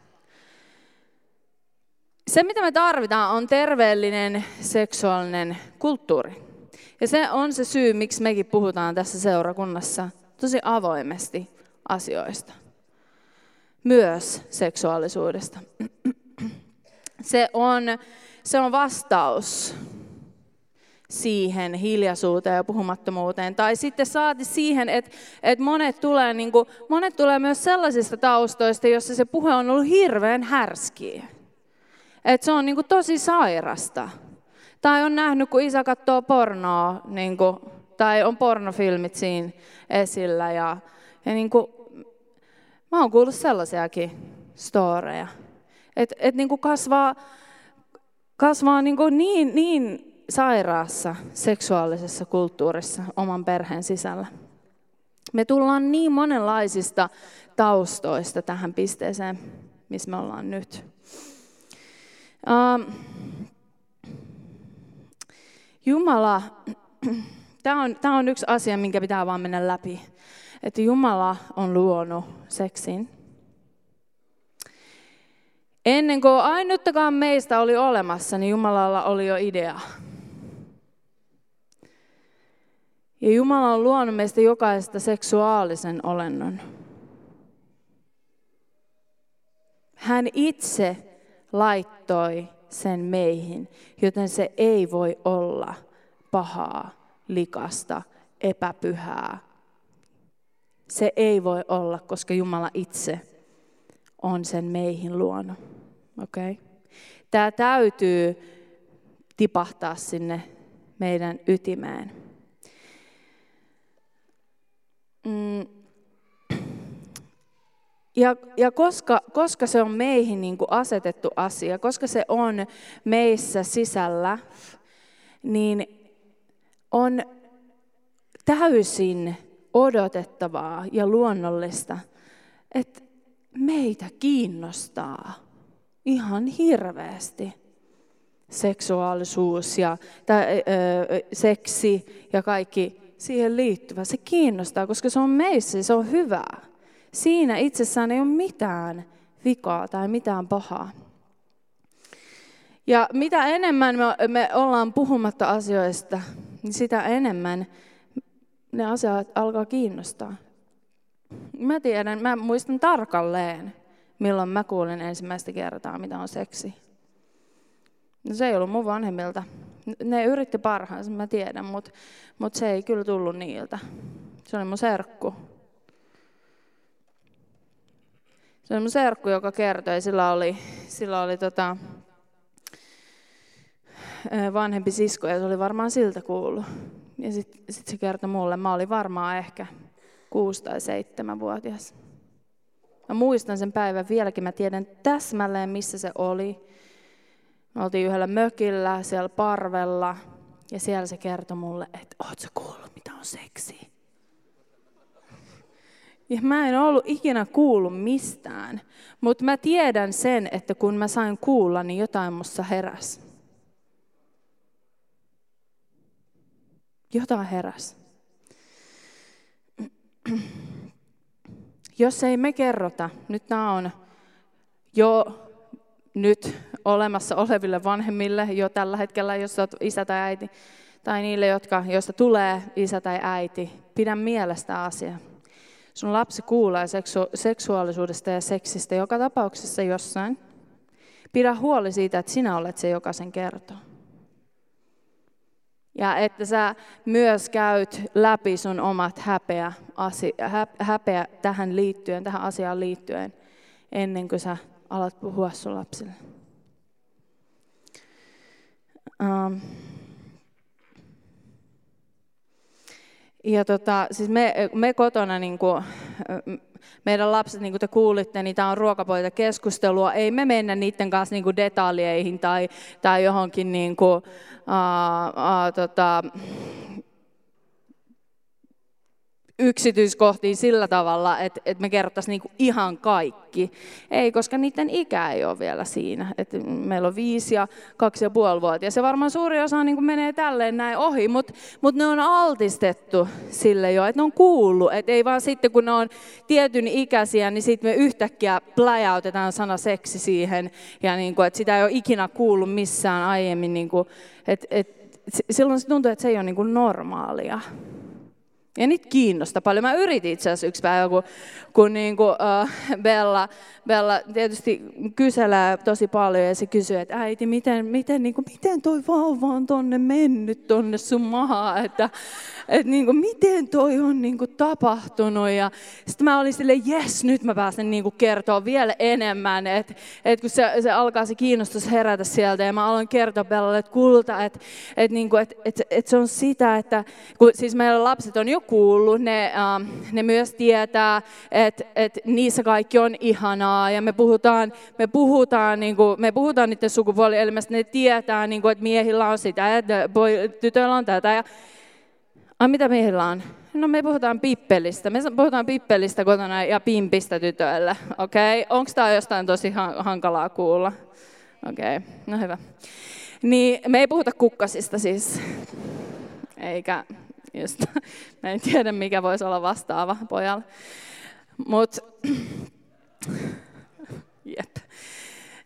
Speaker 1: Se, mitä me tarvitaan, on terveellinen seksuaalinen kulttuuri. Ja se on se syy, miksi mekin puhutaan tässä seurakunnassa tosi avoimesti asioista. Myös seksuaalisuudesta. Se on, se on vastaus siihen hiljaisuuteen ja puhumattomuuteen. Tai sitten saati siihen, että, että monet, tulee, niin kuin, monet tulee myös sellaisista taustoista, jossa se puhe on ollut hirveän härskiä. Että se on niin kuin tosi sairasta. Tai on nähnyt, kun isä katsoo pornoa, niin kuin, tai on pornofilmit siinä esillä. Ja, ja niin kuin, mä oon kuullut sellaisiakin storeja. Että et niin kasvaa, kasvaa niin, kuin niin, niin sairaassa seksuaalisessa kulttuurissa oman perheen sisällä. Me tullaan niin monenlaisista taustoista tähän pisteeseen. missä me ollaan nyt. Um, Jumala, tämä on, tämä on yksi asia, minkä pitää vaan mennä läpi. Että Jumala on luonut seksin. Ennen kuin ainuttakaan meistä oli olemassa, niin Jumalalla oli jo idea. Ja Jumala on luonut meistä jokaista seksuaalisen olennon. Hän itse laittoi sen meihin, joten se ei voi olla pahaa, likasta, epäpyhää. Se ei voi olla, koska Jumala itse on sen meihin luonut. Okay? Tämä täytyy tipahtaa sinne meidän ytimeen. Mm. Ja, ja koska, koska se on meihin niin kuin asetettu asia, koska se on meissä sisällä, niin on täysin odotettavaa ja luonnollista, että meitä kiinnostaa ihan hirveästi seksuaalisuus ja tai, ö, seksi ja kaikki siihen liittyvä. Se kiinnostaa, koska se on meissä se on hyvää. Siinä itsessään ei ole mitään vikaa tai mitään pahaa. Ja mitä enemmän me, ollaan puhumatta asioista, niin sitä enemmän ne asiat alkaa kiinnostaa. Mä tiedän, mä muistan tarkalleen, milloin mä kuulin ensimmäistä kertaa, mitä on seksi. No se ei ollut mun vanhemmilta. Ne yritti parhaansa, mä tiedän, mutta mut se ei kyllä tullut niiltä. Se oli mun serkku. Se mun serkku, joka kertoi, sillä oli, sillä oli tota, vanhempi sisko ja se oli varmaan siltä kuullut. Ja sitten sit se kertoi mulle, mä olin varmaan ehkä kuusi tai seitsemänvuotias. Mä muistan sen päivän vieläkin, mä tiedän täsmälleen missä se oli. Me oltiin yhdellä mökillä siellä parvella ja siellä se kertoi mulle, että oot kuullut mitä on seksi? Ja mä en ollut ikinä kuullut mistään, mutta mä tiedän sen, että kun mä sain kuulla, niin jotain mussa heräs. Jotain heräs. Jos ei me kerrota, nyt nämä on jo nyt olemassa oleville vanhemmille jo tällä hetkellä, jos olet isä tai äiti, tai niille, jotka, joista tulee isä tai äiti, pidä mielestä asia. Sun lapsi kuulee seksu- seksuaalisuudesta ja seksistä joka tapauksessa jossain. Pidä huoli siitä, että sinä olet se, joka sen kertoo. Ja että sä myös käyt läpi sun omat häpeä, häpeä tähän liittyen, tähän asiaan liittyen, ennen kuin sä alat puhua sun lapsille. Um. Ja tota, siis me, me kotona, niin kuin, meidän lapset, niin kuin te kuulitte, niin tämä on ruokapöytäkeskustelua. Ei me mennä niiden kanssa niin kuin detaljeihin tai, tai johonkin niin kuin, uh, uh, tota, yksityiskohtiin sillä tavalla, että, että me kerrottaisiin niinku ihan kaikki. Ei, koska niiden ikä ei ole vielä siinä. Et meillä on viisi ja kaksi ja puoli vuotta. Ja se varmaan suuri osa niin kuin menee tälleen näin ohi, mutta mut ne on altistettu sille jo, että ne on kuullut. Että ei vaan sitten, kun ne on tietyn ikäisiä, niin sitten me yhtäkkiä pläjäytetään sana seksi siihen. Ja niin kuin, että sitä ei ole ikinä kuullut missään aiemmin. Niin kuin, että, että silloin se tuntuu, että se ei ole niin kuin normaalia. Ja niitä kiinnostaa paljon. Mä yritin itse asiassa yksi päivä, kun, kun niin kuin, uh, Bella, Bella tietysti kyselee tosi paljon ja se kysyy, että äiti, miten, miten, niin kuin, miten toi vauva on tonne mennyt tonne sun mahaan, että, että niin kuin, miten toi on niin kuin, tapahtunut. Ja sitten mä olin silleen, jes, nyt mä pääsen niin kuin, kertoa vielä enemmän, että, että kun se, se alkaa se kiinnostus herätä sieltä ja mä aloin kertoa Bellalle, että kulta, että, että, niin kuin, että, että, että se on sitä, että kun siis meillä lapset on jo kuullut, ne, äh, ne myös tietää, että, että niissä kaikki on ihanaa ja me puhutaan, me puhutaan, niin kuin, me puhutaan niiden sukupuolielimestä, ne tietää, niin kuin, että miehillä on sitä ja tytöillä on tätä. Ja Ai mitä meillä on? No me puhutaan pippelistä. Me puhutaan pippelistä kotona ja pimpistä tytöille. Okei, okay? onko tämä jostain tosi hankalaa kuulla? Okei, okay. no hyvä. Niin me ei puhuta kukkasista siis. Eikä just, (laughs) mä en tiedä mikä voisi olla vastaava pojalla. Mut, (clears throat) jep.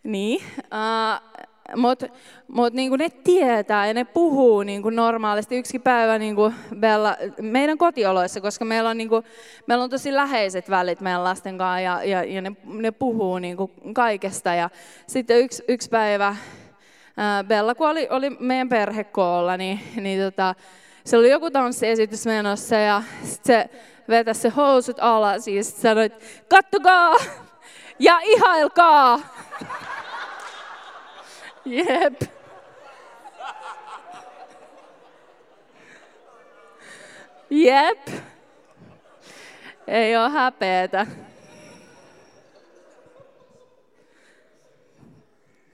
Speaker 1: Niin, uh, mutta mut niinku ne tietää ja ne puhuu niinku normaalisti yksi päivä niinku Bella, meidän kotioloissa, koska meillä on, niinku, meillä on tosi läheiset välit meidän lasten kanssa ja, ja, ja ne, ne puhuu niinku kaikesta. Ja sitten yksi, yksi päivä ää, Bella, kun oli, oli meidän perhekoolla, niin, niin tota, se oli joku tanssiesitys menossa ja sit se vetäisi se housut alas ja sanoi, kattokaa (laughs) ja ihailkaa. (laughs) Jep. Jep. Ei ole häpeetä.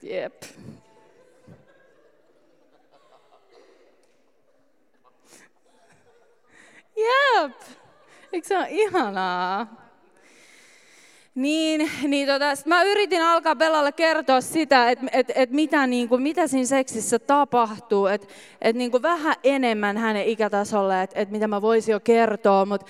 Speaker 1: Jep. Jep. Eikö se ole ihanaa? Niin, niin tota, mä yritin alkaa Bellalle kertoa sitä, että et, et mitä, niin kuin, mitä siinä seksissä tapahtuu, että et, niin kuin vähän enemmän hänen ikätasolle, että et mitä mä voisin jo kertoa, mutta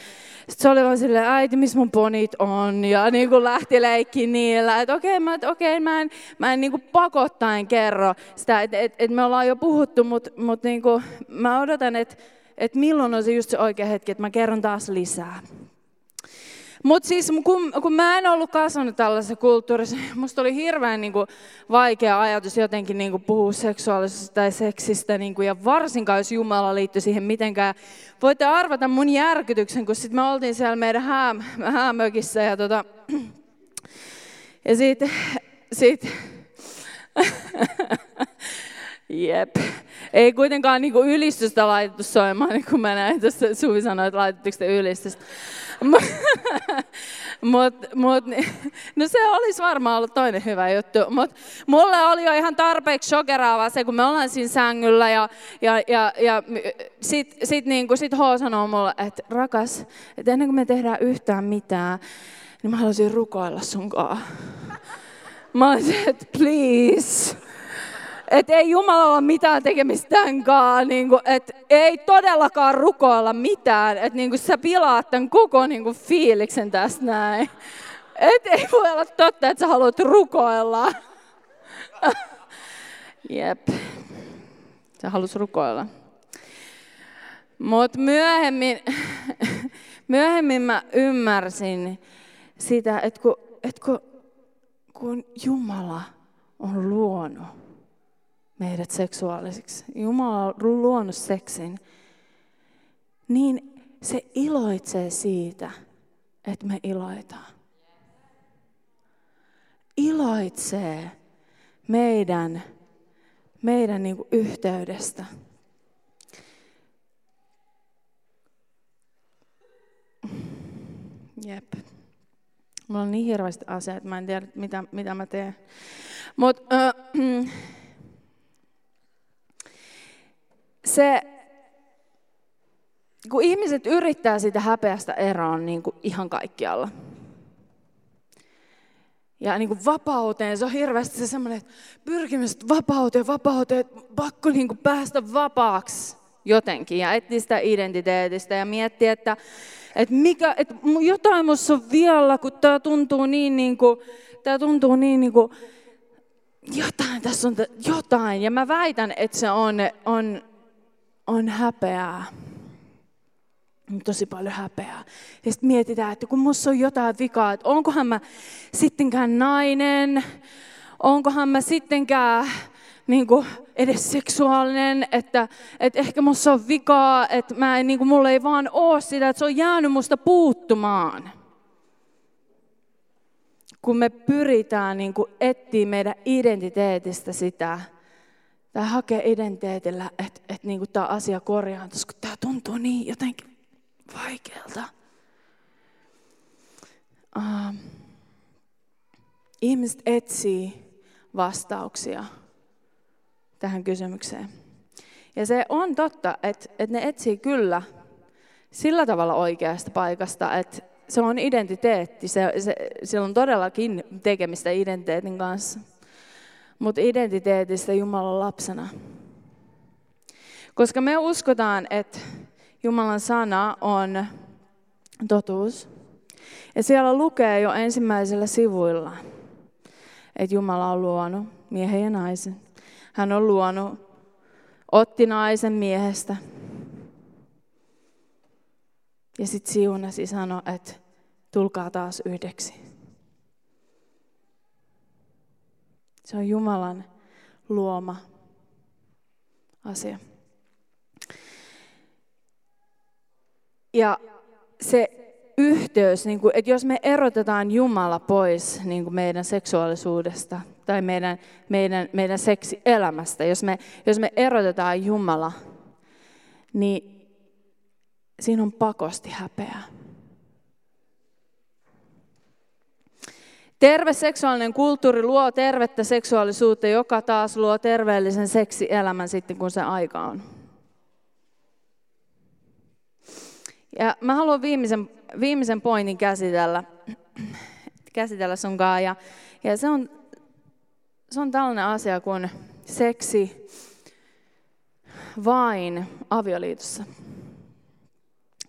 Speaker 1: se oli vaan silleen, äiti, missä mun ponit on, ja (laughs) niin kuin lähti leikkiin niillä, että okei, okay, mä, okay, mä en, mä en niin kuin pakottaen kerro sitä, että et, et me ollaan jo puhuttu, mutta mut niin kuin, mä odotan, että et milloin on se just se oikea hetki, että mä kerron taas lisää. Mutta siis kun, kun mä en ollut kasvanut tällaisessa kulttuurissa, (laughs) musta oli hirveän niin kuin, vaikea ajatus jotenkin niin kuin, puhua seksuaalisuudesta tai seksistä, niin kuin, ja varsinkaan jos Jumala liittyi siihen mitenkään. Voitte arvata mun järkytyksen, kun sitten me oltiin siellä meidän hää, häämökissä ja, tota, (clears throat) ja sitten sit, (laughs) Jep. Ei kuitenkaan niinku ylistystä laitettu soimaan, niin kun mä näin, että Suvi sanoi, että laitatteko te ylistystä. Mut, mut, no se olisi varmaan ollut toinen hyvä juttu, mutta mulle oli jo ihan tarpeeksi shokeraavaa se, kun me ollaan siinä sängyllä ja, ja, ja, ja sit, sit, niin kuin, sit H sanoo mulle, että rakas, että ennen kuin me tehdään yhtään mitään, niin mä haluaisin rukoilla sunkaan. Mä olisin, että please, että ei Jumala ole mitään tekemistä tämän kanssa, niin kuin, että ei todellakaan rukoilla mitään, että niin kuin sä pilaat tämän koko niin kuin fiiliksen tästä näin. Et ei voi olla totta, että sä haluat rukoilla. (laughs) Jep. Sä haluat rukoilla. Mutta myöhemmin, (laughs) myöhemmin mä ymmärsin sitä, että kun, että kun, kun Jumala on luonut meidät seksuaalisiksi. Jumala on luonut seksin. Niin se iloitsee siitä, että me iloitaan. Iloitsee meidän, meidän niin kuin yhteydestä. Jep. Mulla on niin hirveästi asiat, että mä en tiedä, mitä, mitä mä teen. Mutta äh, se, kun ihmiset yrittää sitä häpeästä eroon niin kuin ihan kaikkialla. Ja niin kuin vapauteen, se on hirveästi se semmoinen pyrkimys vapauteen, vapauteen, että pakko niin kuin päästä vapaaksi jotenkin ja etsiä sitä identiteetistä ja miettiä, että, että, mikä, että jotain minussa on vielä, kun tämä tuntuu niin, niin kuin, tämä tuntuu niin, niin kuin, jotain, tässä on jotain. Ja mä väitän, että se on, on on häpeää. Tosi paljon häpeää. Ja sitten mietitään, että kun musta on jotain vikaa, että onkohan mä sittenkään nainen, onkohan mä sittenkään niin kuin edes seksuaalinen, että, että ehkä musta on vikaa, että mä en, niin kuin, mulla ei vaan ole sitä, että se on jäänyt musta puuttumaan. Kun me pyritään niin kuin etsiä meidän identiteetistä sitä, tai hakea identiteetillä, että, että niin tämä asia korjaantuisi, kun tämä tuntuu niin jotenkin vaikealta. Uh, ihmiset etsii vastauksia tähän kysymykseen. Ja se on totta, että, että ne etsii kyllä sillä tavalla oikeasta paikasta, että se on identiteetti. Se, se, sillä on todellakin tekemistä identiteetin kanssa. Mutta identiteetistä Jumalan lapsena. Koska me uskotaan, että Jumalan sana on totuus. Ja siellä lukee jo ensimmäisellä sivuilla, että Jumala on luonut miehen ja naisen. Hän on luonut, otti naisen miehestä. Ja sitten siunasi sanoi, että tulkaa taas yhdeksi. Se on Jumalan luoma asia. Ja se yhteys, niin kuin, että jos me erotetaan Jumala pois niin kuin meidän seksuaalisuudesta tai meidän, meidän, meidän seksielämästä, jos me, jos me erotetaan Jumala, niin siinä on pakosti häpeää. Terve seksuaalinen kulttuuri luo tervettä seksuaalisuutta, joka taas luo terveellisen seksielämän sitten, kun se aika on. Ja mä haluan viimeisen, viimeisen pointin käsitellä, käsitellä sun kanssa. Ja, ja se, on, se on tällainen asia kuin seksi vain avioliitossa.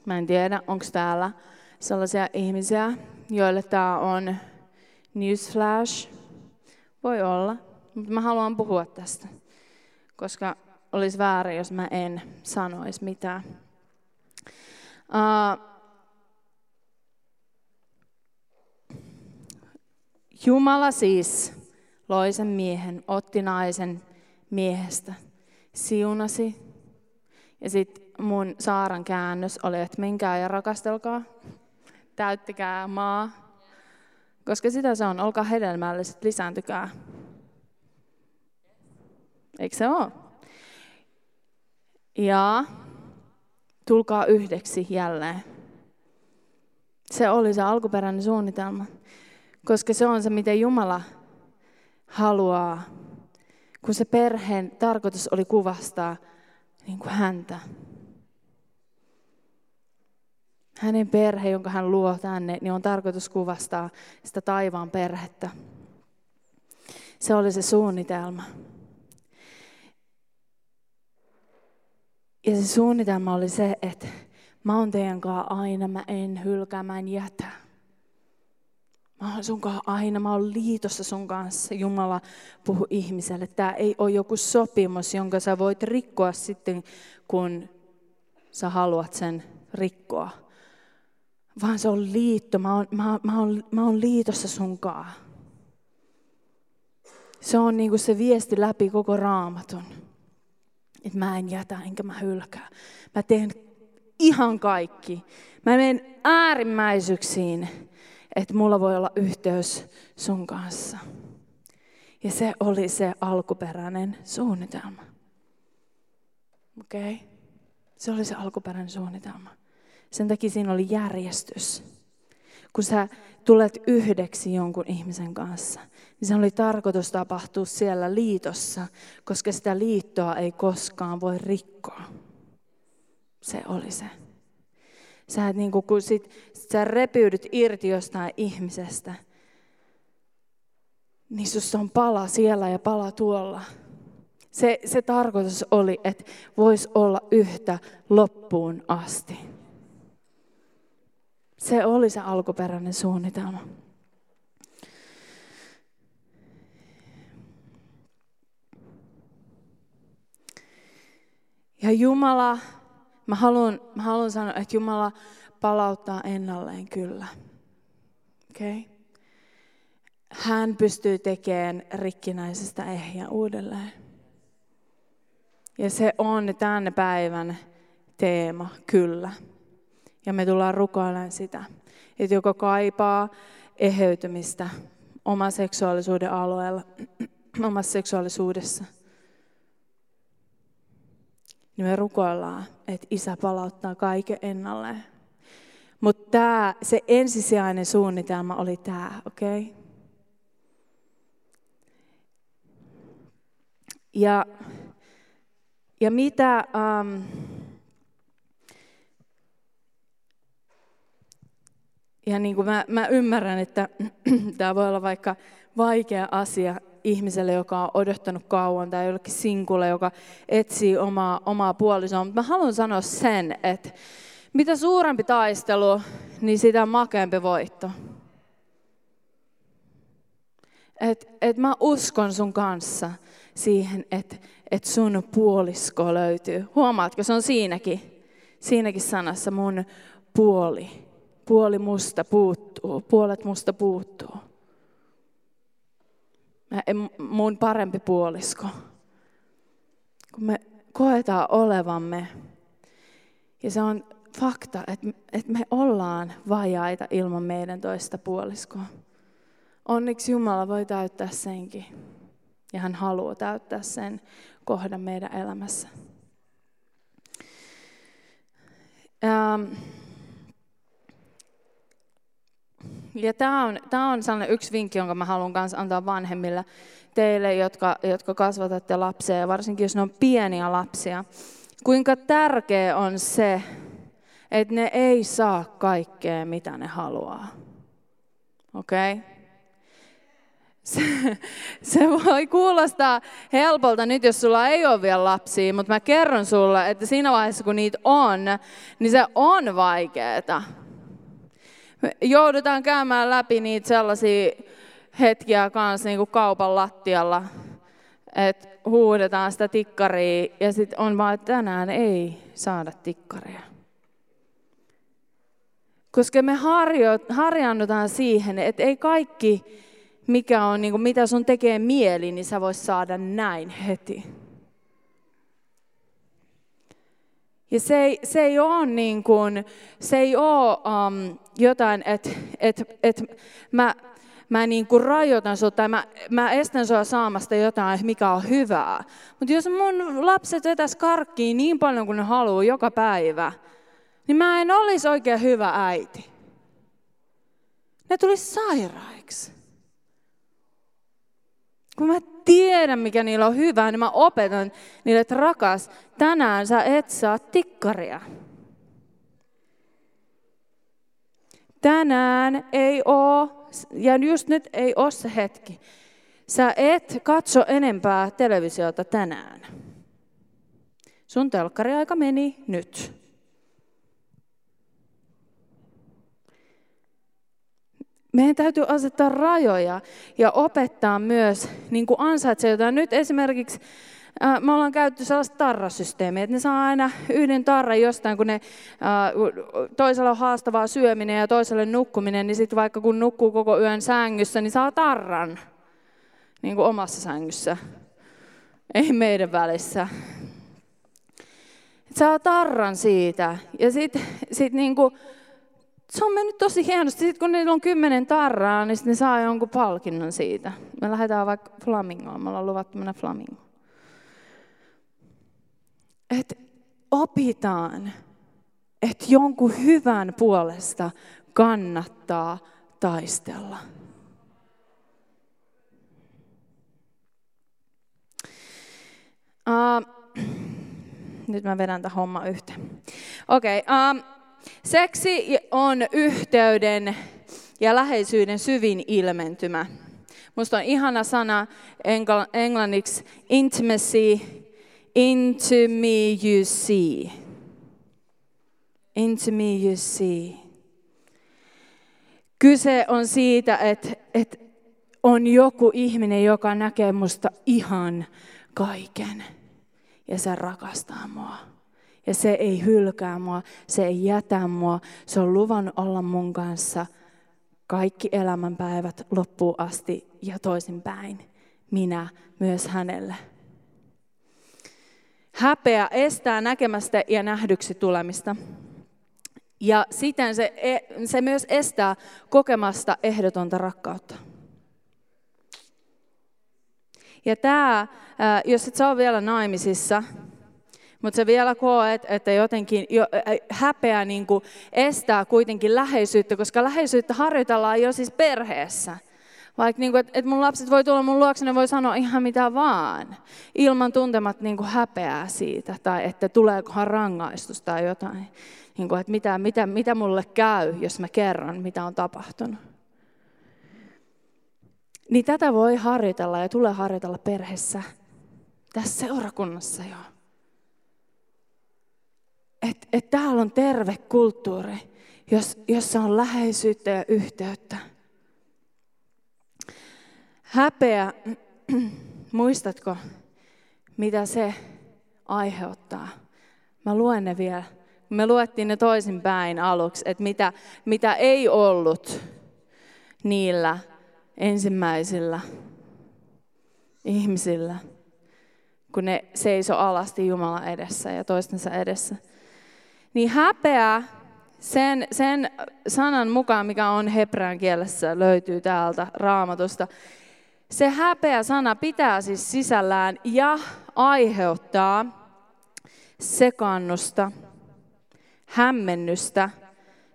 Speaker 1: Mä en tiedä, onko täällä sellaisia ihmisiä, joille tämä on newsflash. Voi olla, mutta mä haluan puhua tästä, koska olisi väärin, jos mä en sanoisi mitään. Uh, Jumala siis loi sen miehen, otti naisen miehestä, siunasi. Ja sitten mun saaran käännös oli, että menkää ja rakastelkaa, täyttäkää maa. Koska sitä se on, olkaa hedelmälliset, lisääntykää. Eikö se ole? Ja tulkaa yhdeksi jälleen. Se oli se alkuperäinen suunnitelma, koska se on se, miten Jumala haluaa, kun se perheen tarkoitus oli kuvastaa niin kuin häntä. Hänen perhe, jonka hän luo tänne, niin on tarkoitus kuvastaa sitä taivaan perhettä. Se oli se suunnitelma. Ja se suunnitelma oli se, että mä oon teidän kanssa aina, mä en hylkää, mä en jätä. Mä oon sun kanssa aina, mä oon liitossa sun kanssa. Jumala puhu ihmiselle. Tämä ei ole joku sopimus, jonka sä voit rikkoa sitten, kun sä haluat sen rikkoa. Vaan se on liitto. Mä oon, mä, mä oon, mä oon liitossa sun kanssa. Se on niin kuin se viesti läpi koko raamatun että mä en jätä enkä mä hylkää. Mä teen ihan kaikki. Mä menen äärimmäisyyksiin, että mulla voi olla yhteys sun kanssa. Ja se oli se alkuperäinen suunnitelma. Okei? Okay? Se oli se alkuperäinen suunnitelma. Sen takia siinä oli järjestys. Kun sä tulet yhdeksi jonkun ihmisen kanssa, niin se oli tarkoitus tapahtua siellä liitossa, koska sitä liittoa ei koskaan voi rikkoa. Se oli se. Sä et niin kuin, kun sit, sä repiydyt irti jostain ihmisestä, niin sussa on pala siellä ja pala tuolla. Se, se tarkoitus oli, että voisi olla yhtä loppuun asti. Se oli se alkuperäinen suunnitelma. Ja Jumala, mä haluan, mä haluan sanoa, että Jumala palauttaa ennalleen kyllä. Okay? Hän pystyy tekemään rikkinäisestä ehjä uudelleen. Ja se on tänne päivän teema, kyllä. Ja me tullaan rukoilemaan sitä, että joka kaipaa eheytymistä oman seksuaalisuuden alueella, (clears throat) omassa seksuaalisuudessa, niin me rukoillaan, että isä palauttaa kaiken ennalleen. Mutta se ensisijainen suunnitelma oli tämä, okei? Okay? Ja, ja mitä, um, ja niin kuin mä, mä ymmärrän, että (clears throat) tämä voi olla vaikka vaikea asia ihmiselle, joka on odottanut kauan, tai jollekin sinkulle, joka etsii omaa, omaa puolisoa. Mutta mä haluan sanoa sen, että mitä suurempi taistelu, niin sitä makeampi voitto. Et, et mä uskon sun kanssa siihen, että et sun puolisko löytyy. Huomaatko, se on siinäkin, siinäkin sanassa mun puoli. Puoli musta puuttuu, puolet musta puuttuu. Mä, mun parempi puolisko. Kun me koetaan olevamme, ja se on fakta, että, että me ollaan vajaita ilman meidän toista puoliskoa. Onneksi Jumala voi täyttää senkin. Ja hän haluaa täyttää sen kohdan meidän elämässä. Ähm. Ja tämä on, tämä on sellainen yksi vinkki, jonka mä haluan myös antaa vanhemmille teille, jotka, jotka kasvatatte lapsia, varsinkin jos ne on pieniä lapsia. Kuinka tärkeä on se, että ne ei saa kaikkea, mitä ne haluaa. Okei? Okay? Se, se voi kuulostaa helpolta nyt, jos sulla ei ole vielä lapsia, mutta mä kerron sulle, että siinä vaiheessa, kun niitä on, niin se on vaikeaa. Me joudutaan käymään läpi niitä sellaisia hetkiä kanssa niin kuin kaupan lattialla, että huudetaan sitä tikkaria ja sitten on vaan, että tänään ei saada tikkaria. Koska me harjaannutaan siihen, että ei kaikki, mikä on, niin kuin, mitä sun tekee mieli, niin sä vois saada näin heti. Ja se ei, se ei ole, niin kuin, se ei ole um, jotain, että et, et mä, mä niin kuin rajoitan sua tai mä, mä estän sua saamasta jotain, mikä on hyvää. Mutta jos mun lapset vetäis karkkiin niin paljon kuin ne haluaa joka päivä, niin mä en olisi oikein hyvä äiti. Ne tulisi sairaiksi. Kun mä tiedän, mikä niillä on hyvää, niin mä opetan niille, että rakas, tänään sä et saa tikkaria. Tänään ei oo, ja just nyt ei ole se hetki. Sä et katso enempää televisiota tänään. Sun telkkariaika meni nyt. Meidän täytyy asettaa rajoja ja opettaa myös niin kuin ansaitsee jotain. Nyt esimerkiksi äh, me ollaan käytetty sellaista tarrasysteemiä, että ne saa aina yhden tarran jostain, kun ne, äh, toisella on haastavaa syöminen ja toiselle nukkuminen, niin sitten vaikka kun nukkuu koko yön sängyssä, niin saa tarran niin kuin omassa sängyssä, ei meidän välissä. Saa tarran siitä ja sitten sit niin kuin, se on mennyt tosi hienosti. Sitten kun niillä on kymmenen tarraa, niin ne saa jonkun palkinnon siitä. Me lähdetään vaikka flamingoon. Me ollaan luvattu mennä flamingoon. Että opitaan, että jonkun hyvän puolesta kannattaa taistella. Uh, nyt mä vedän tämän homma yhteen. Okei, okay, uh, Seksi on yhteyden ja läheisyyden syvin ilmentymä. Musta on ihana sana englanniksi intimacy, into me you see. Into me you see. Kyse on siitä, että, että on joku ihminen, joka näkee musta ihan kaiken ja se rakastaa mua. Ja se ei hylkää mua, se ei jätä mua. Se on luvan olla mun kanssa kaikki elämänpäivät loppuun asti ja toisinpäin. Minä myös hänelle. Häpeä estää näkemästä ja nähdyksi tulemista. Ja siten se, e, se myös estää kokemasta ehdotonta rakkautta. Ja tämä, jos et sä ole vielä naimisissa, mutta se vielä koet, että jotenkin jo, häpeä niin kuin estää kuitenkin läheisyyttä, koska läheisyyttä harjoitellaan jo siis perheessä. Vaikka niin että et mun lapset voi tulla mun luokse, ne voi sanoa ihan mitä vaan, ilman tuntemat niin kuin häpeää siitä, tai että tuleekohan rangaistus tai jotain. niin kuin, että mitä, mitä, mitä mulle käy, jos mä kerron, mitä on tapahtunut. Niin tätä voi harjoitella ja tulee harjoitella perheessä, tässä seurakunnassa jo. Että et täällä on terve kulttuuri, jos, jossa on läheisyyttä ja yhteyttä. Häpeä, (clears throat) muistatko, mitä se aiheuttaa? Mä luen ne vielä. Me luettiin ne toisinpäin aluksi, että mitä, mitä ei ollut niillä ensimmäisillä ihmisillä, kun ne seiso alasti Jumalan edessä ja toistensa edessä. Niin häpeä sen, sen sanan mukaan, mikä on hebrean kielessä, löytyy täältä raamatusta. Se häpeä sana pitää siis sisällään ja aiheuttaa sekannusta, hämmennystä,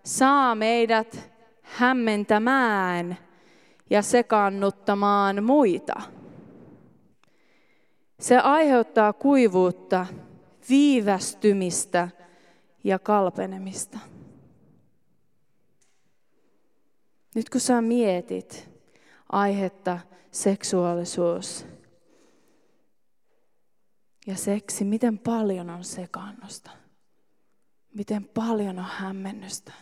Speaker 1: saa meidät hämmentämään ja sekannuttamaan muita. Se aiheuttaa kuivuutta, viivästymistä ja kalpenemista. Nyt kun sä mietit aihetta seksuaalisuus ja seksi, miten paljon on sekannusta, miten paljon on hämmennystä,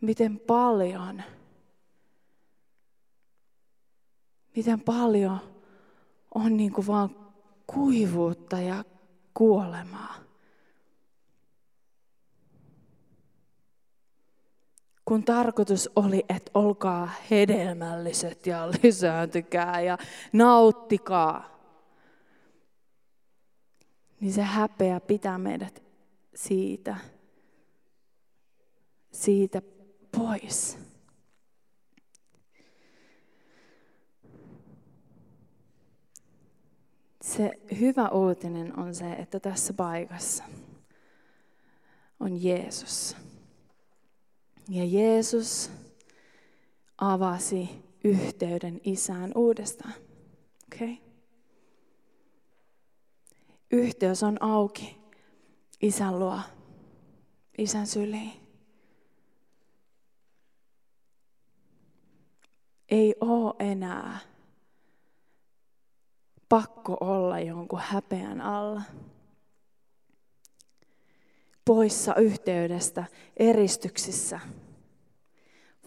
Speaker 1: miten paljon, miten paljon on niin kuin vaan kuivuutta ja kuolemaa. Kun tarkoitus oli, että olkaa hedelmälliset ja lisääntykää ja nauttikaa, niin se häpeä pitää meidät siitä, siitä pois. Se hyvä uutinen on se, että tässä paikassa on Jeesus. Ja Jeesus avasi yhteyden isään uudestaan. Okay? Yhteys on auki isän luo, isän syliin. Ei ole enää pakko olla jonkun häpeän alla. Poissa yhteydestä, eristyksissä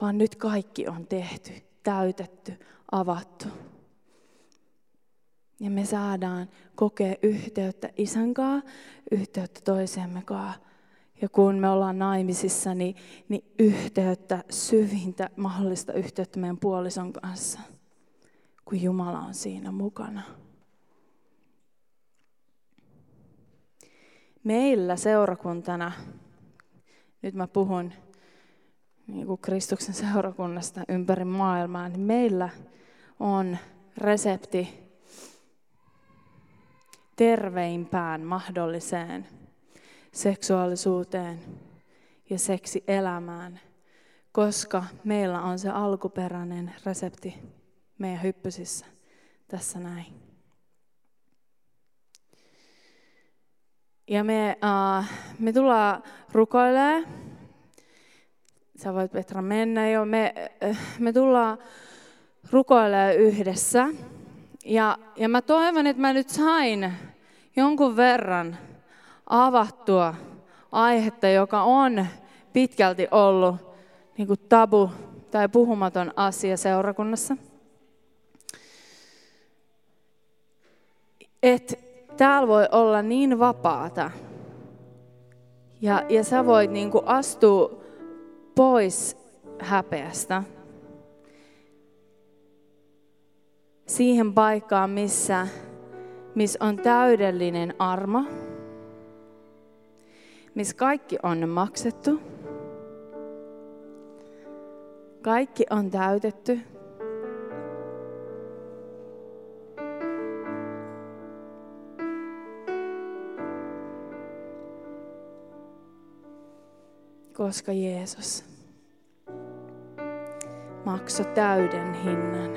Speaker 1: vaan nyt kaikki on tehty, täytetty, avattu. Ja me saadaan kokea yhteyttä isän kanssa, yhteyttä toisemme kanssa. Ja kun me ollaan naimisissa, niin, niin yhteyttä, syvintä, mahdollista yhteyttä meidän puolison kanssa, kun Jumala on siinä mukana. Meillä seurakuntana, nyt mä puhun niin kuin Kristuksen seurakunnasta ympäri maailmaa, niin meillä on resepti terveimpään mahdolliseen seksuaalisuuteen ja seksielämään, koska meillä on se alkuperäinen resepti meidän hyppysissä tässä näin. Ja me, uh, me tullaan rukoilemaan Sä voit Petra mennä jo. Me, me tullaan rukoilemaan yhdessä. Ja, ja mä toivon, että mä nyt sain jonkun verran avattua aihetta, joka on pitkälti ollut niin kuin tabu tai puhumaton asia seurakunnassa. Että täällä voi olla niin vapaata. Ja, ja sä voit niin kuin astua pois häpeästä siihen paikkaan, missä, missä on täydellinen armo, missä kaikki on maksettu, kaikki on täytetty. koska Jeesus maksoi täyden hinnan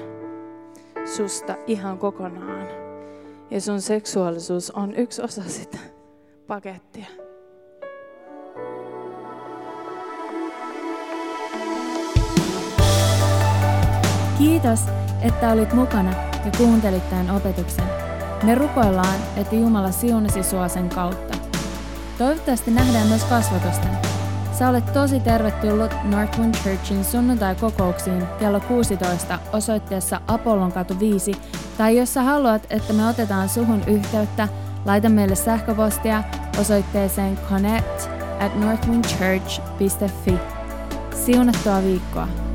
Speaker 1: susta ihan kokonaan. Ja sun seksuaalisuus on yksi osa sitä pakettia.
Speaker 2: Kiitos, että olit mukana ja kuuntelit tämän opetuksen. Me rukoillaan, että Jumala siunasi sua sen kautta. Toivottavasti nähdään myös kasvatusten. Sä olet tosi tervetullut Northwind Churchin sunnuntai-kokouksiin kello 16 osoitteessa Apollon katu 5, tai jos sä haluat, että me otetaan suhun yhteyttä, laita meille sähköpostia osoitteeseen connect at northwindchurch.fi. Siunattua viikkoa!